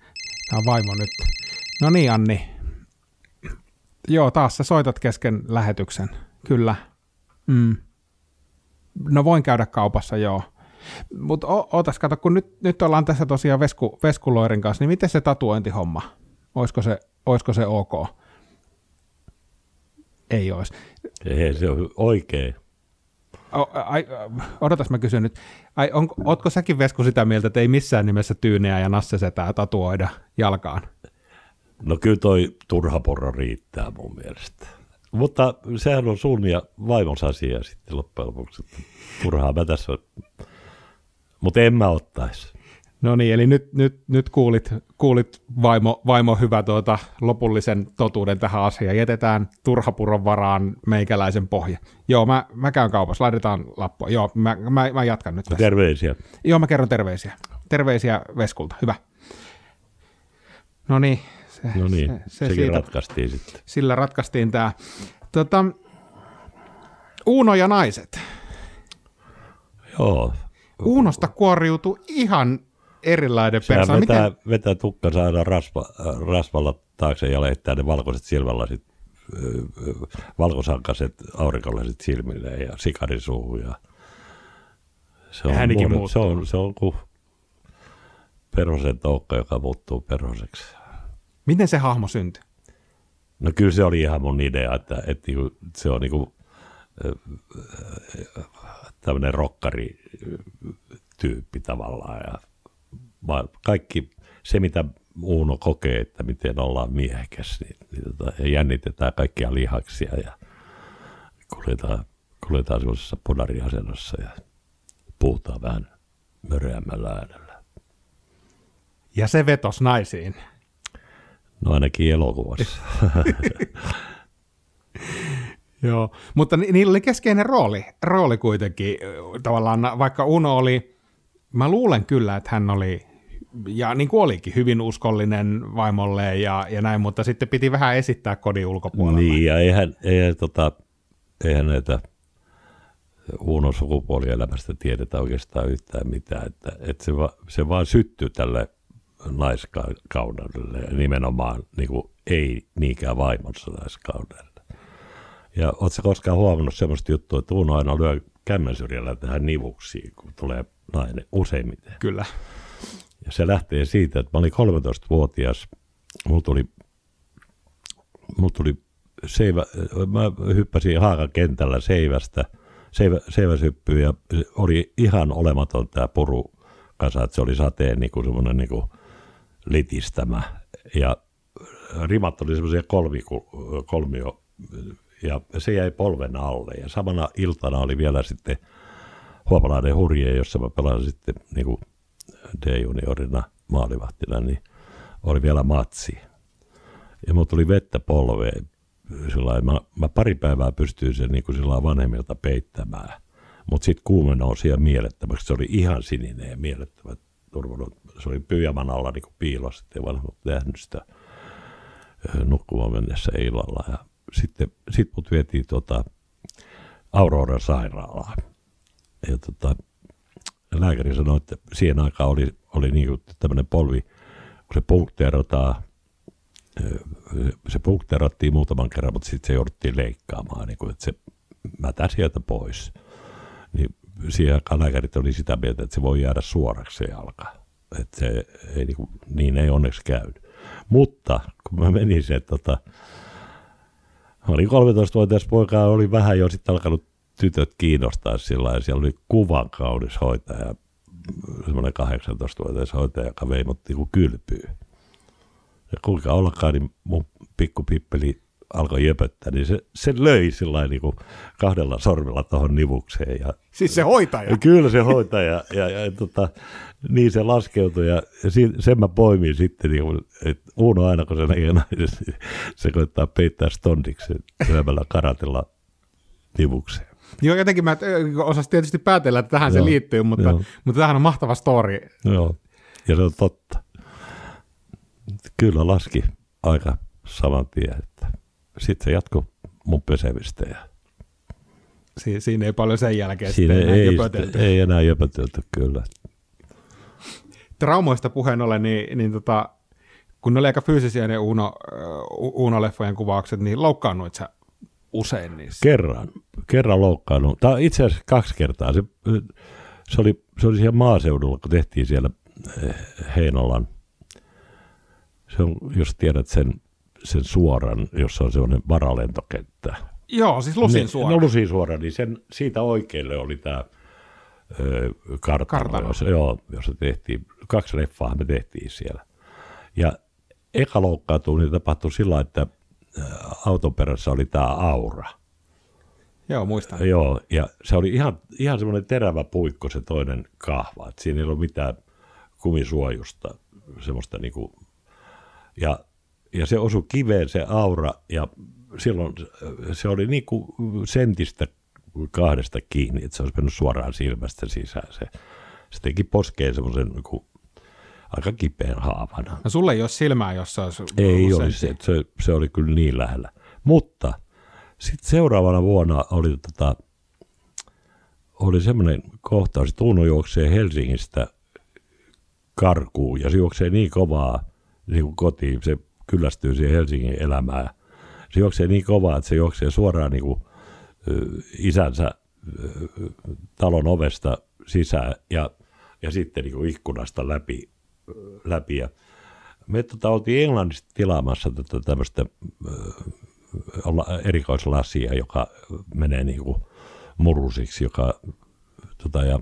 Tämä on vaimo nyt. No niin, Anni. Joo, taas sä soitat kesken lähetyksen. Kyllä. Mm. No voin käydä kaupassa, joo. Mutta ootas, kato, kun nyt, nyt ollaan tässä tosiaan Vesku, Veskuloirin kanssa, niin miten se tatuointihomma? Olisiko se, olisiko se ok? Ei olisi. Ei, se on oikein. O, ai, odotas, mä kysyn nyt. Ai, on, ootko säkin Vesku sitä mieltä, että ei missään nimessä tyyneä ja nassesetää tatuoida jalkaan? No kyllä toi turha porro riittää mun mielestä. Mutta sehän on sun ja vaimos asia sitten loppujen lopuksi. Turhaa mä tässä. Mutta en mä ottaisi. No niin, eli nyt, nyt, nyt kuulit, kuulit vaimo, vaimo hyvä tuota, lopullisen totuuden tähän asiaan. Jätetään turhapuron varaan meikäläisen pohja. Joo, mä, mä käyn kaupassa, laitetaan lappua. Joo, mä, mä, mä jatkan nyt tässä. Terveisiä. Joo, mä kerron terveisiä. Terveisiä Veskulta, hyvä. No niin. Se, no niin, se, se sekin siitä, ratkaistiin sitten. Sillä ratkaistiin tämä. Tota, Uuno ja naiset. Joo. Uunosta kuoriutui ihan erilainen persoona. Vetää, Miten? vetää tukkansa aina rasva, rasvalla taakse ja leittää ne valkoiset silmälasit, valkosankaset aurinkolaiset silmille ja sikarisuuhun. Ja se on, Äänikin muut, se on, se on kuin perhosen toukka, joka muuttuu perhoseksi. Miten se hahmo syntyi? No kyllä se oli ihan mun idea, että, että niinku, se on niinku, tämmöinen rokkari tyyppi tavallaan ja vaan kaikki se, mitä Uuno kokee, että miten ollaan miehekäs, niin, niin tota, ja jännitetään kaikkia lihaksia ja kuljetaan, kuljetaan sellaisessa ponariasennossa ja puhutaan vähän möreämmällä äänellä. Ja se vetos naisiin. No ainakin elokuvassa. Joo, mutta ni- niillä oli keskeinen rooli, rooli kuitenkin. Tavallaan vaikka Uno oli, mä luulen kyllä, että hän oli ja niin kuin olikin, hyvin uskollinen vaimolle ja, ja näin, mutta sitten piti vähän esittää kodin ulkopuolella. Niin, ja eihän, eihän, tota, eihän näitä Uunon sukupuolielämästä tiedetä oikeastaan yhtään mitään, että, että se, va, se vaan syttyy tälle naiskaudelle ja nimenomaan niin kuin, ei niinkään vaimonsa naiskaudelle. Ja ootko koskaan huomannut sellaista juttua, että Uuno aina lyö kämmen syrjällä tähän nivuksiin, kun tulee nainen useimmiten? Kyllä. Ja se lähtee siitä, että mä olin 13-vuotias, mulla tuli mulla tuli seivä, mä hyppäsin Haakan kentällä seivästä, seivä, seiväsyppyyn ja oli ihan olematon tämä puru kasa, että se oli sateen niin semmoinen niin kuin litistämä. Ja rimat oli semmoisia kolmio, ja se jäi polven alle. Ja samana iltana oli vielä sitten Huopalainen hurje, jossa mä pelasin sitten niin kuin D-juniorina maalivahtina, niin oli vielä matsi. Ja mulla tuli vettä polveen. Sillä mä, mä pari päivää pystyin sen niin sillä vanhemmilta peittämään. Mutta sitten kuume nousi ja mielettömäksi. Se oli ihan sininen ja mielettömä. Se oli pyjaman alla niin piilossa, ettei vanhemmat nähnyt sitä nukkumaan mennessä illalla. Ja sitten sit mut vietiin tota Auroran sairaalaan. Ja tota, lääkäri sanoi, että siihen aikaan oli, oli niin tämmöinen polvi, kun se punkteerataan, se punkteerattiin muutaman kerran, mutta sitten se jouduttiin leikkaamaan, niin kuin, että se mätä sieltä pois. Niin siihen aikaan lääkärit oli sitä mieltä, että se voi jäädä suoraksi se jalka. Että se ei, niin, kuin, niin ei onneksi käynyt. Mutta kun mä menin se, tota, mä olin 13-vuotias poika oli vähän jo sitten alkanut tytöt kiinnostaa sillä ja siellä oli kuvan kaunis hoitaja, semmoinen 18-vuotias hoitaja, joka vei mut niinku kylpyyn. Ja kuinka ollakaan, niin mun pikkupippeli alkoi jöpöttää, niin se, se löi sillä niin kuin kahdella sormella tuohon nivukseen. Ja, siis se hoitaja? Ja kyllä se hoitaja. Ja, ja, ja tota, niin se laskeutui ja, ja sen mä poimin sitten, niin kuin, että Uuno aina kun se näkee naisen, niin se koittaa peittää stondiksi lyömällä karatella nivukseen. Joo, jotenkin mä osasin tietysti päätellä, että tähän Joo, se liittyy, mutta, mutta tämähän on mahtava story. Joo, ja se on totta. Kyllä laski aika saman tien, että sitten se jatkoi mun pesevistä. Ja... Si- siinä ei paljon sen jälkeen siinä ei, ei, ei enää jöpötelty, kyllä. Traumoista puheen ollen, niin, niin tota, kun ne oli aika fyysisiä ne Uno, Uno-leffojen kuvaukset, niin loukkaannuit sä usein niissä? Kerran, kerran loukkaannut. Tai itse asiassa kaksi kertaa. Se, se, oli, se oli siellä maaseudulla, kun tehtiin siellä eh, Heinolan, se on, jos tiedät sen, sen suoran, jossa on sellainen varalentokenttä. Joo, siis Lusin suora. No Lusin suora, niin sen, siitä oikealle oli tämä kartano, kartano. Jossa, joo, jossa tehtiin, kaksi leffaa me tehtiin siellä. Ja eka loukkaantuminen tapahtui sillä, että auton perässä oli tämä aura. Joo, muistan. Joo, ja se oli ihan, ihan semmoinen terävä puikko se toinen kahva, että siinä ei ollut mitään kumisuojusta, semmoista niinku, ja, ja se osui kiveen se aura, ja silloin se oli niinku sentistä kahdesta kiinni, että se olisi mennyt suoraan silmästä sisään. Se, se teki poskeen semmoisen niinku aika kipeän haavana. No sulle ei ole silmää, jossa olisi Ei olisi, se, se, se oli kyllä niin lähellä. Mutta sitten seuraavana vuonna oli, tota, oli semmoinen kohtaus, että Uno juoksee Helsingistä karkuun ja se juoksee niin kovaa niin kuin kotiin, se kyllästyy siihen Helsingin elämään. Se juoksee niin kovaa, että se juoksee suoraan niin kuin, isänsä talon ovesta sisään ja, ja sitten niin kuin ikkunasta läpi läpi. Ja me tota, oltiin Englannista tilaamassa tätä tämmöistä erikoislasia, joka menee niin kuin murusiksi, joka, tota, ja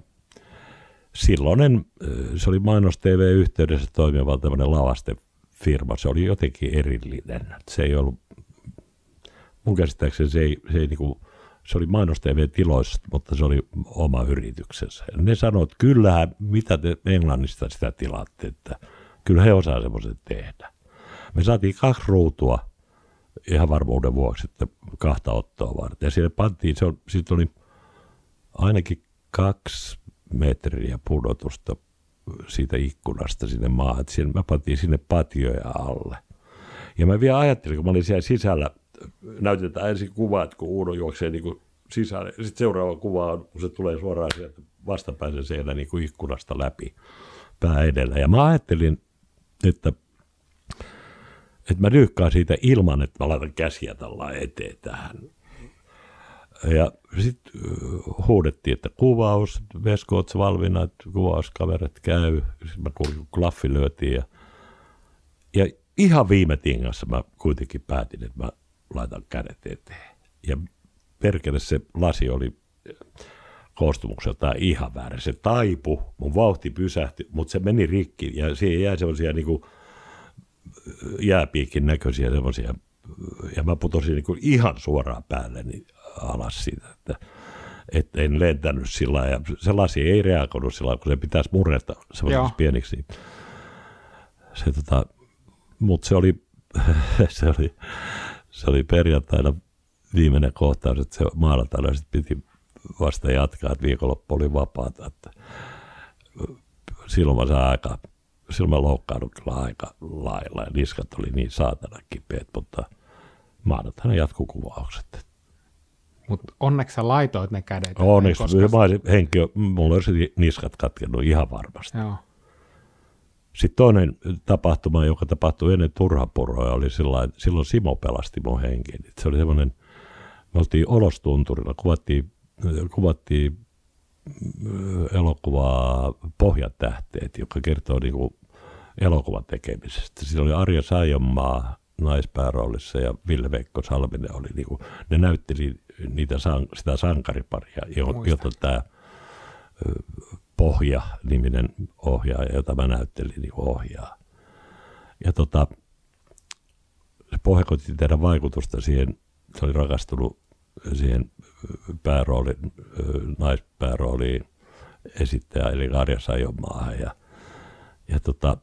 silloinen, se oli Mainos TV-yhteydessä toimiva tämmöinen lavastefirma, se oli jotenkin erillinen. Se ei ollut, mun käsittääkseni se ei, se ei niin kuin, se oli Mainos TV-tiloissa, mutta se oli oma yrityksensä. Ne sanoivat, että kyllähän, mitä te Englannista sitä tilaatte, että kyllä he osaa semmoisen tehdä. Me saatiin kaksi ruutua ihan varmuuden vuoksi, että kahta ottoa varten. Ja sinne pantiin, se on, siitä oli ainakin kaksi metriä pudotusta siitä ikkunasta sinne maahan. Siinä, mä pantiin sinne patioja alle. Ja mä vielä ajattelin, kun mä olin siellä sisällä, näytetään ensin kuvat, kun Uuno juoksee niin kuin sisään. Sitten seuraava kuva on, kun se tulee suoraan sieltä vastapäisen siellä niin kuin ikkunasta läpi pää edellä. Ja mä ajattelin, että, että mä dyykkaan siitä ilman, että mä laitan käsiä tällä eteen tähän. Ja sitten huudettiin, että kuvaus, Veskoots valvina, että kuvauskaverit käy. Sitten mä kuulin, kun klaffi lyötiin. Ja, ja ihan viime tingassa mä kuitenkin päätin, että mä laitan kädet eteen. Ja perkele se lasi oli koostumukseltaan ihan väärä. Se taipu, mun vauhti pysähtyi, mutta se meni rikki ja siihen jäi semmoisia niin jääpiikin näköisiä semmoisia, ja mä putosin niin kuin ihan suoraan päälle niin alas siitä, että, että en lentänyt sillä ja se lasi ei reagoinut sillä kun se pitäisi murreta semmoisiksi pieniksi. Se, tota, mutta se oli, se oli, se oli perjantaina viimeinen kohtaus, että se maanantaina sitten piti vasta jatkaa, että viikonloppu oli vapaata. Että silloin mä sain aika, silloin mä loukkaannut kyllä aika lailla ja niskat oli niin saatana kipeät, mutta maanantaina jatkuu kuvaukset. Mutta onneksi sä laitoit ne kädet. Onneksi, koska... mä olisin henkilö, mulla olisi niskat katkennut ihan varmasti. Joo. Sitten toinen tapahtuma, joka tapahtui ennen turhapuroja, oli sillä silloin Simo pelasti mun henkin. Se oli semmoinen, me oltiin Olostunturilla, kuvattiin kuvattiin äh, elokuvaa Pohjatähteet, joka kertoo niin kuin elokuvan tekemisestä. Siinä oli Arja Saijonmaa naispääroolissa ja Ville-Veikko Salminen oli, niin kuin, ne näytteli niitä, sitä sankariparia, jota tämä äh, Pohja-niminen ohjaaja, jota mä näyttelin, niin ohjaa. Ja tota, se Pohja koitti tehdä vaikutusta siihen, se oli rakastunut siihen päärooli, naispäärooliin esittäjä, eli Arja Sajomaahan. Ja, ja tota,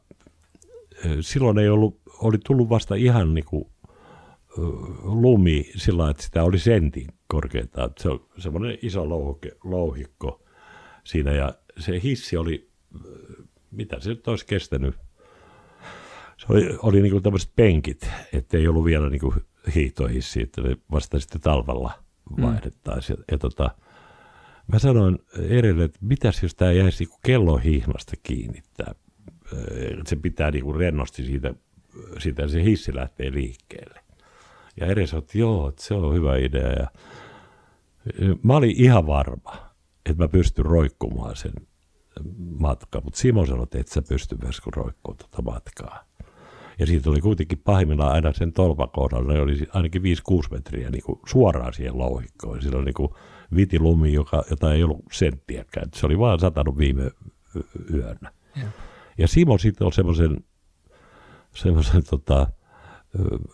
silloin ei ollut, oli tullut vasta ihan niin kuin, lumi sillä että sitä oli sentin korkeintaan. Se on semmoinen iso louhke, louhikko siinä ja se hissi oli, mitä se nyt olisi kestänyt, se oli, oli niin kuin tämmöiset penkit, ettei ollut vielä niin kuin hiihtohissi, että ne vasta sitten talvella Mm. vaihdettaisiin. Ja, ja tota, mä sanoin Erille, että mitäs jos tämä jäisi niinku kellohihnasta kiinni, tää, se pitää niinku rennosti siitä, siitä se hissi lähtee liikkeelle. Ja Eri sanoi, että joo, että se on hyvä idea. Ja mä olin ihan varma, että mä pystyn roikkumaan sen matkaa, mutta Simo sanoi, että et sä pysty myös roikkumaan tuota matkaa. Ja siitä oli kuitenkin pahimmillaan aina sen tolpakohdalla, ne oli ainakin 5-6 metriä niin kuin suoraan siihen louhikkoon. Sillä oli niin kuin vitilumi, joka, jota ei ollut senttiäkään. Se oli vaan satanut viime yönä. Ja, ja Simo sitten on semmoisen semmoisen tota,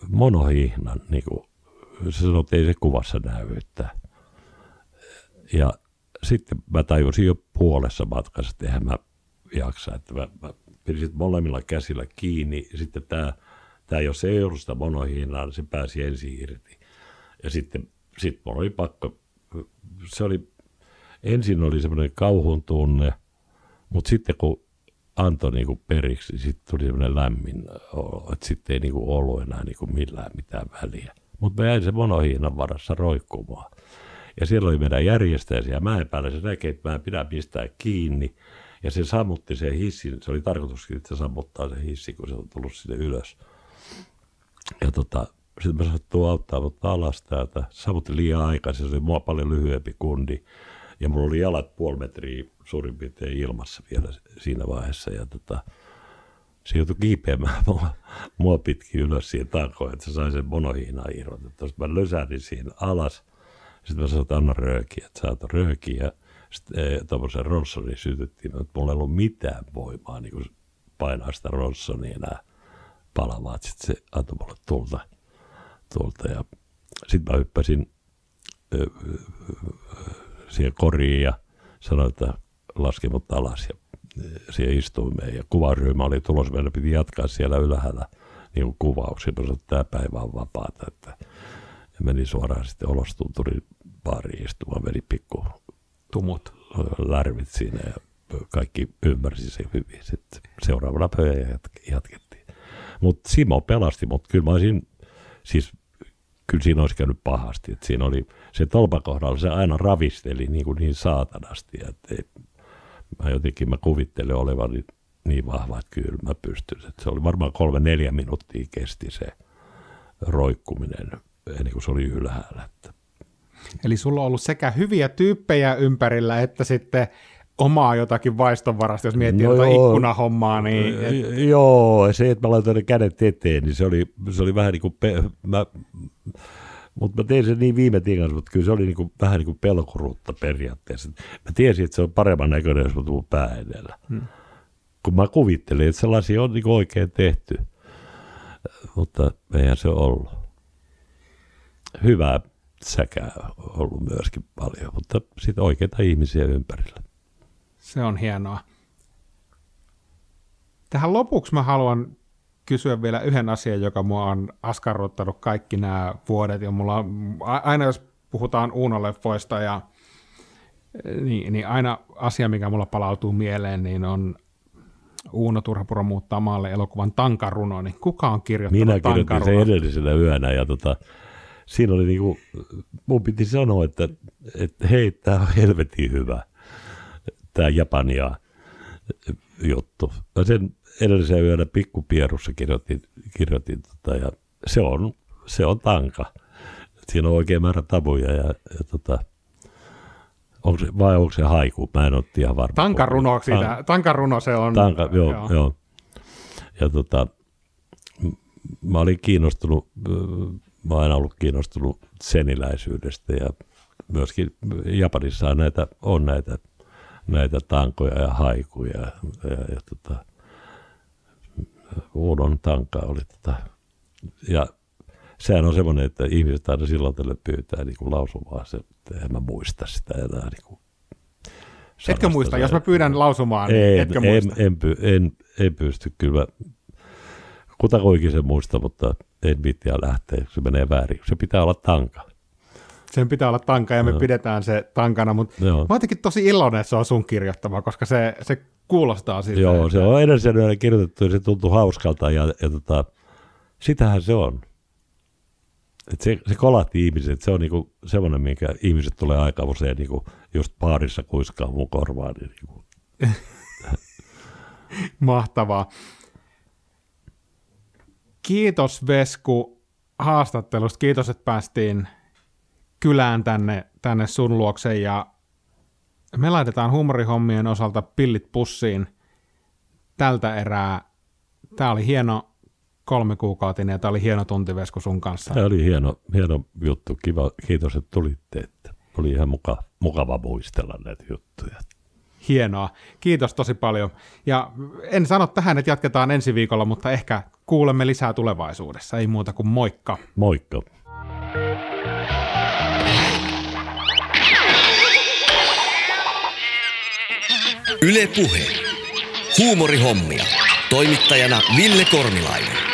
monohihnan, niin kuin, se sanoi, että ei se kuvassa näy. Että, ja sitten mä tajusin jo puolessa matkassa, että eihän mä jaksa, että mä, mä pidin molemmilla käsillä kiinni. Sitten tämä, tämä jos ei ollut sitä monohiinaa, niin se pääsi ensin irti. Ja sitten sit mulla oli pakko, se oli, ensin oli semmoinen kauhun tunne, mutta sitten kun antoi niinku periksi, niin sitten tuli semmoinen lämmin olo, että sitten ei niinku ollut enää niinku millään mitään väliä. Mutta mä jäin se monohiinan varassa roikkumaan. Ja siellä oli meidän järjestäjä siellä mäen päällä, se näkee, että mä en pidä pistää kiinni. Ja se sammutti se hissi, se oli tarkoituskin, että se sammuttaa se hissi, kun se on tullut sinne ylös. Ja tota, sitten mä sattuu auttaa mutta alas täältä. Sammutti liian aikaisin, se oli mua paljon lyhyempi kundi. Ja mulla oli jalat puoli metriä suurin piirtein ilmassa vielä siinä vaiheessa. Ja tota, se joutui kiipeämään mua, mua pitkin ylös siihen tankoon, että se sai sen monohiinaa irrotettua. Sitten mä lösähdin siihen alas. Sitten mä sanoin, että anna röökiä, että saat röökiä sitten tuommoisen Ronsonin sytyttiin, mutta mulla ei ollut mitään voimaa niin kuin painaa sitä Ronsonia enää palavaa. Sitten se antoi mulle tulta, tulta ja sitten mä hyppäsin ö, siihen koriin ja sanoin, että laski mut alas ja siihen istuimeen. Ja kuvaryhmä oli tulos, meidän piti jatkaa siellä ylhäällä niin kuin kuvauksia. Mä sanoin, että tämä päivä on vapaata. Että, meni suoraan sitten olostunturin baariin istumaan, meni pikku tumut lärvit siinä ja kaikki ymmärsi sen hyvin. Sitten seuraavana pöydä jatkettiin. Mutta Simo pelasti, mutta kyllä mä olisin, siis kyllä siinä olisi käynyt pahasti. Et siinä oli se tolpakohdalla, se aina ravisteli niin, kuin niin saatanasti. Että ei, mä jotenkin mä kuvittelen olevani niin vahva, että kyllä mä pystyn. Et se oli varmaan kolme neljä minuuttia kesti se roikkuminen ennen kuin se oli ylhäällä. Että Eli sulla on ollut sekä hyviä tyyppejä ympärillä, että sitten omaa jotakin vaistonvarasta, jos miettii no jotain ikkunahommaa, niin... Et... Joo, se, että mä laitoin ne kädet eteen, niin se oli, se oli vähän niin kuin... Pe- mä, mutta mä tein sen niin viime tingassa, mutta kyllä se oli niin kuin, vähän niin kuin pelkuruutta periaatteessa. Mä tiesin, että se on paremman näköinen, jos mä tuun pää edellä. Hmm. Kun mä kuvittelin, että sellaisia on niin oikein tehty. Mutta eihän se ollut. Hyvää säkää ollut myöskin paljon, mutta sitten oikeita ihmisiä ympärillä. Se on hienoa. Tähän lopuksi mä haluan kysyä vielä yhden asian, joka mua on askarruttanut kaikki nämä vuodet. Ja mulla on, aina jos puhutaan Uuno-leffoista ja niin, niin aina asia, mikä mulla palautuu mieleen, niin on Uuno Turhapuro muuttaa maalle elokuvan Tankaruno, niin kuka on kirjoittanut Minä kirjoitin sen edellisenä yönä ja tota, siinä oli niinku, mun piti sanoa, että, että hei, tämä on helvetin hyvä, tämä Japania juttu. Mä sen edellisen yönä pikkupierussa kirjoitin, kirjoitin tota, ja se on, se on tanka. Siinä on oikein määrä tabuja ja, ja tota, onko se, vai onko se haiku? Mä en ole ihan varma. Tankaruno, siitä, tankaruno se on. Tanka, joo, joo. joo. Ja tota, mä olin kiinnostunut, mä oon aina ollut kiinnostunut seniläisyydestä ja myöskin Japanissa on näitä, on näitä, näitä tankoja ja haikuja. Ja, ja, ja tota, Uudon tanka oli tota, ja sehän on semmoinen, että ihmiset aina silloin tälle pyytää niin lausumaan se, että en mä muista sitä enää niin kuin Etkö muista? Jos mä pyydän lausumaan, niin en, etkö en, muista? En, en, en, en pysty kyllä. Kutakuinkin sen muista, mutta en viittiä lähteä, se menee väärin. Se pitää olla tanka. Sen pitää olla tanka ja me no. pidetään se tankana, mutta Joo. mä oon tosi iloinen, että se on sun kirjoittama, koska se, se kuulostaa siltä. Joo, se on edellisen kirjoitettu ja se tuntuu hauskalta ja, ja tota, sitähän se on. Et se, se kolahti ihmiset, se on niinku semmoinen, minkä ihmiset tulee aika usein niinku just paarissa kuiskaa mun korvaan. Niin niinku. Mahtavaa. Kiitos Vesku haastattelusta. Kiitos, että päästiin kylään tänne, tänne sun luokse ja me laitetaan huumorihommien osalta pillit pussiin tältä erää. Tämä oli hieno kolme kuukautinen ja tämä oli hieno tuntivesku sun kanssa. Tämä oli hieno, hieno juttu. Kiva, kiitos, että tulitte. Että oli ihan muka, mukava muistella näitä juttuja. Hienoa. Kiitos tosi paljon. Ja en sano tähän, että jatketaan ensi viikolla, mutta ehkä kuulemme lisää tulevaisuudessa. Ei muuta kuin moikka. Moikka. Yle Puhe. Huumorihommia. Toimittajana Ville Kornilainen.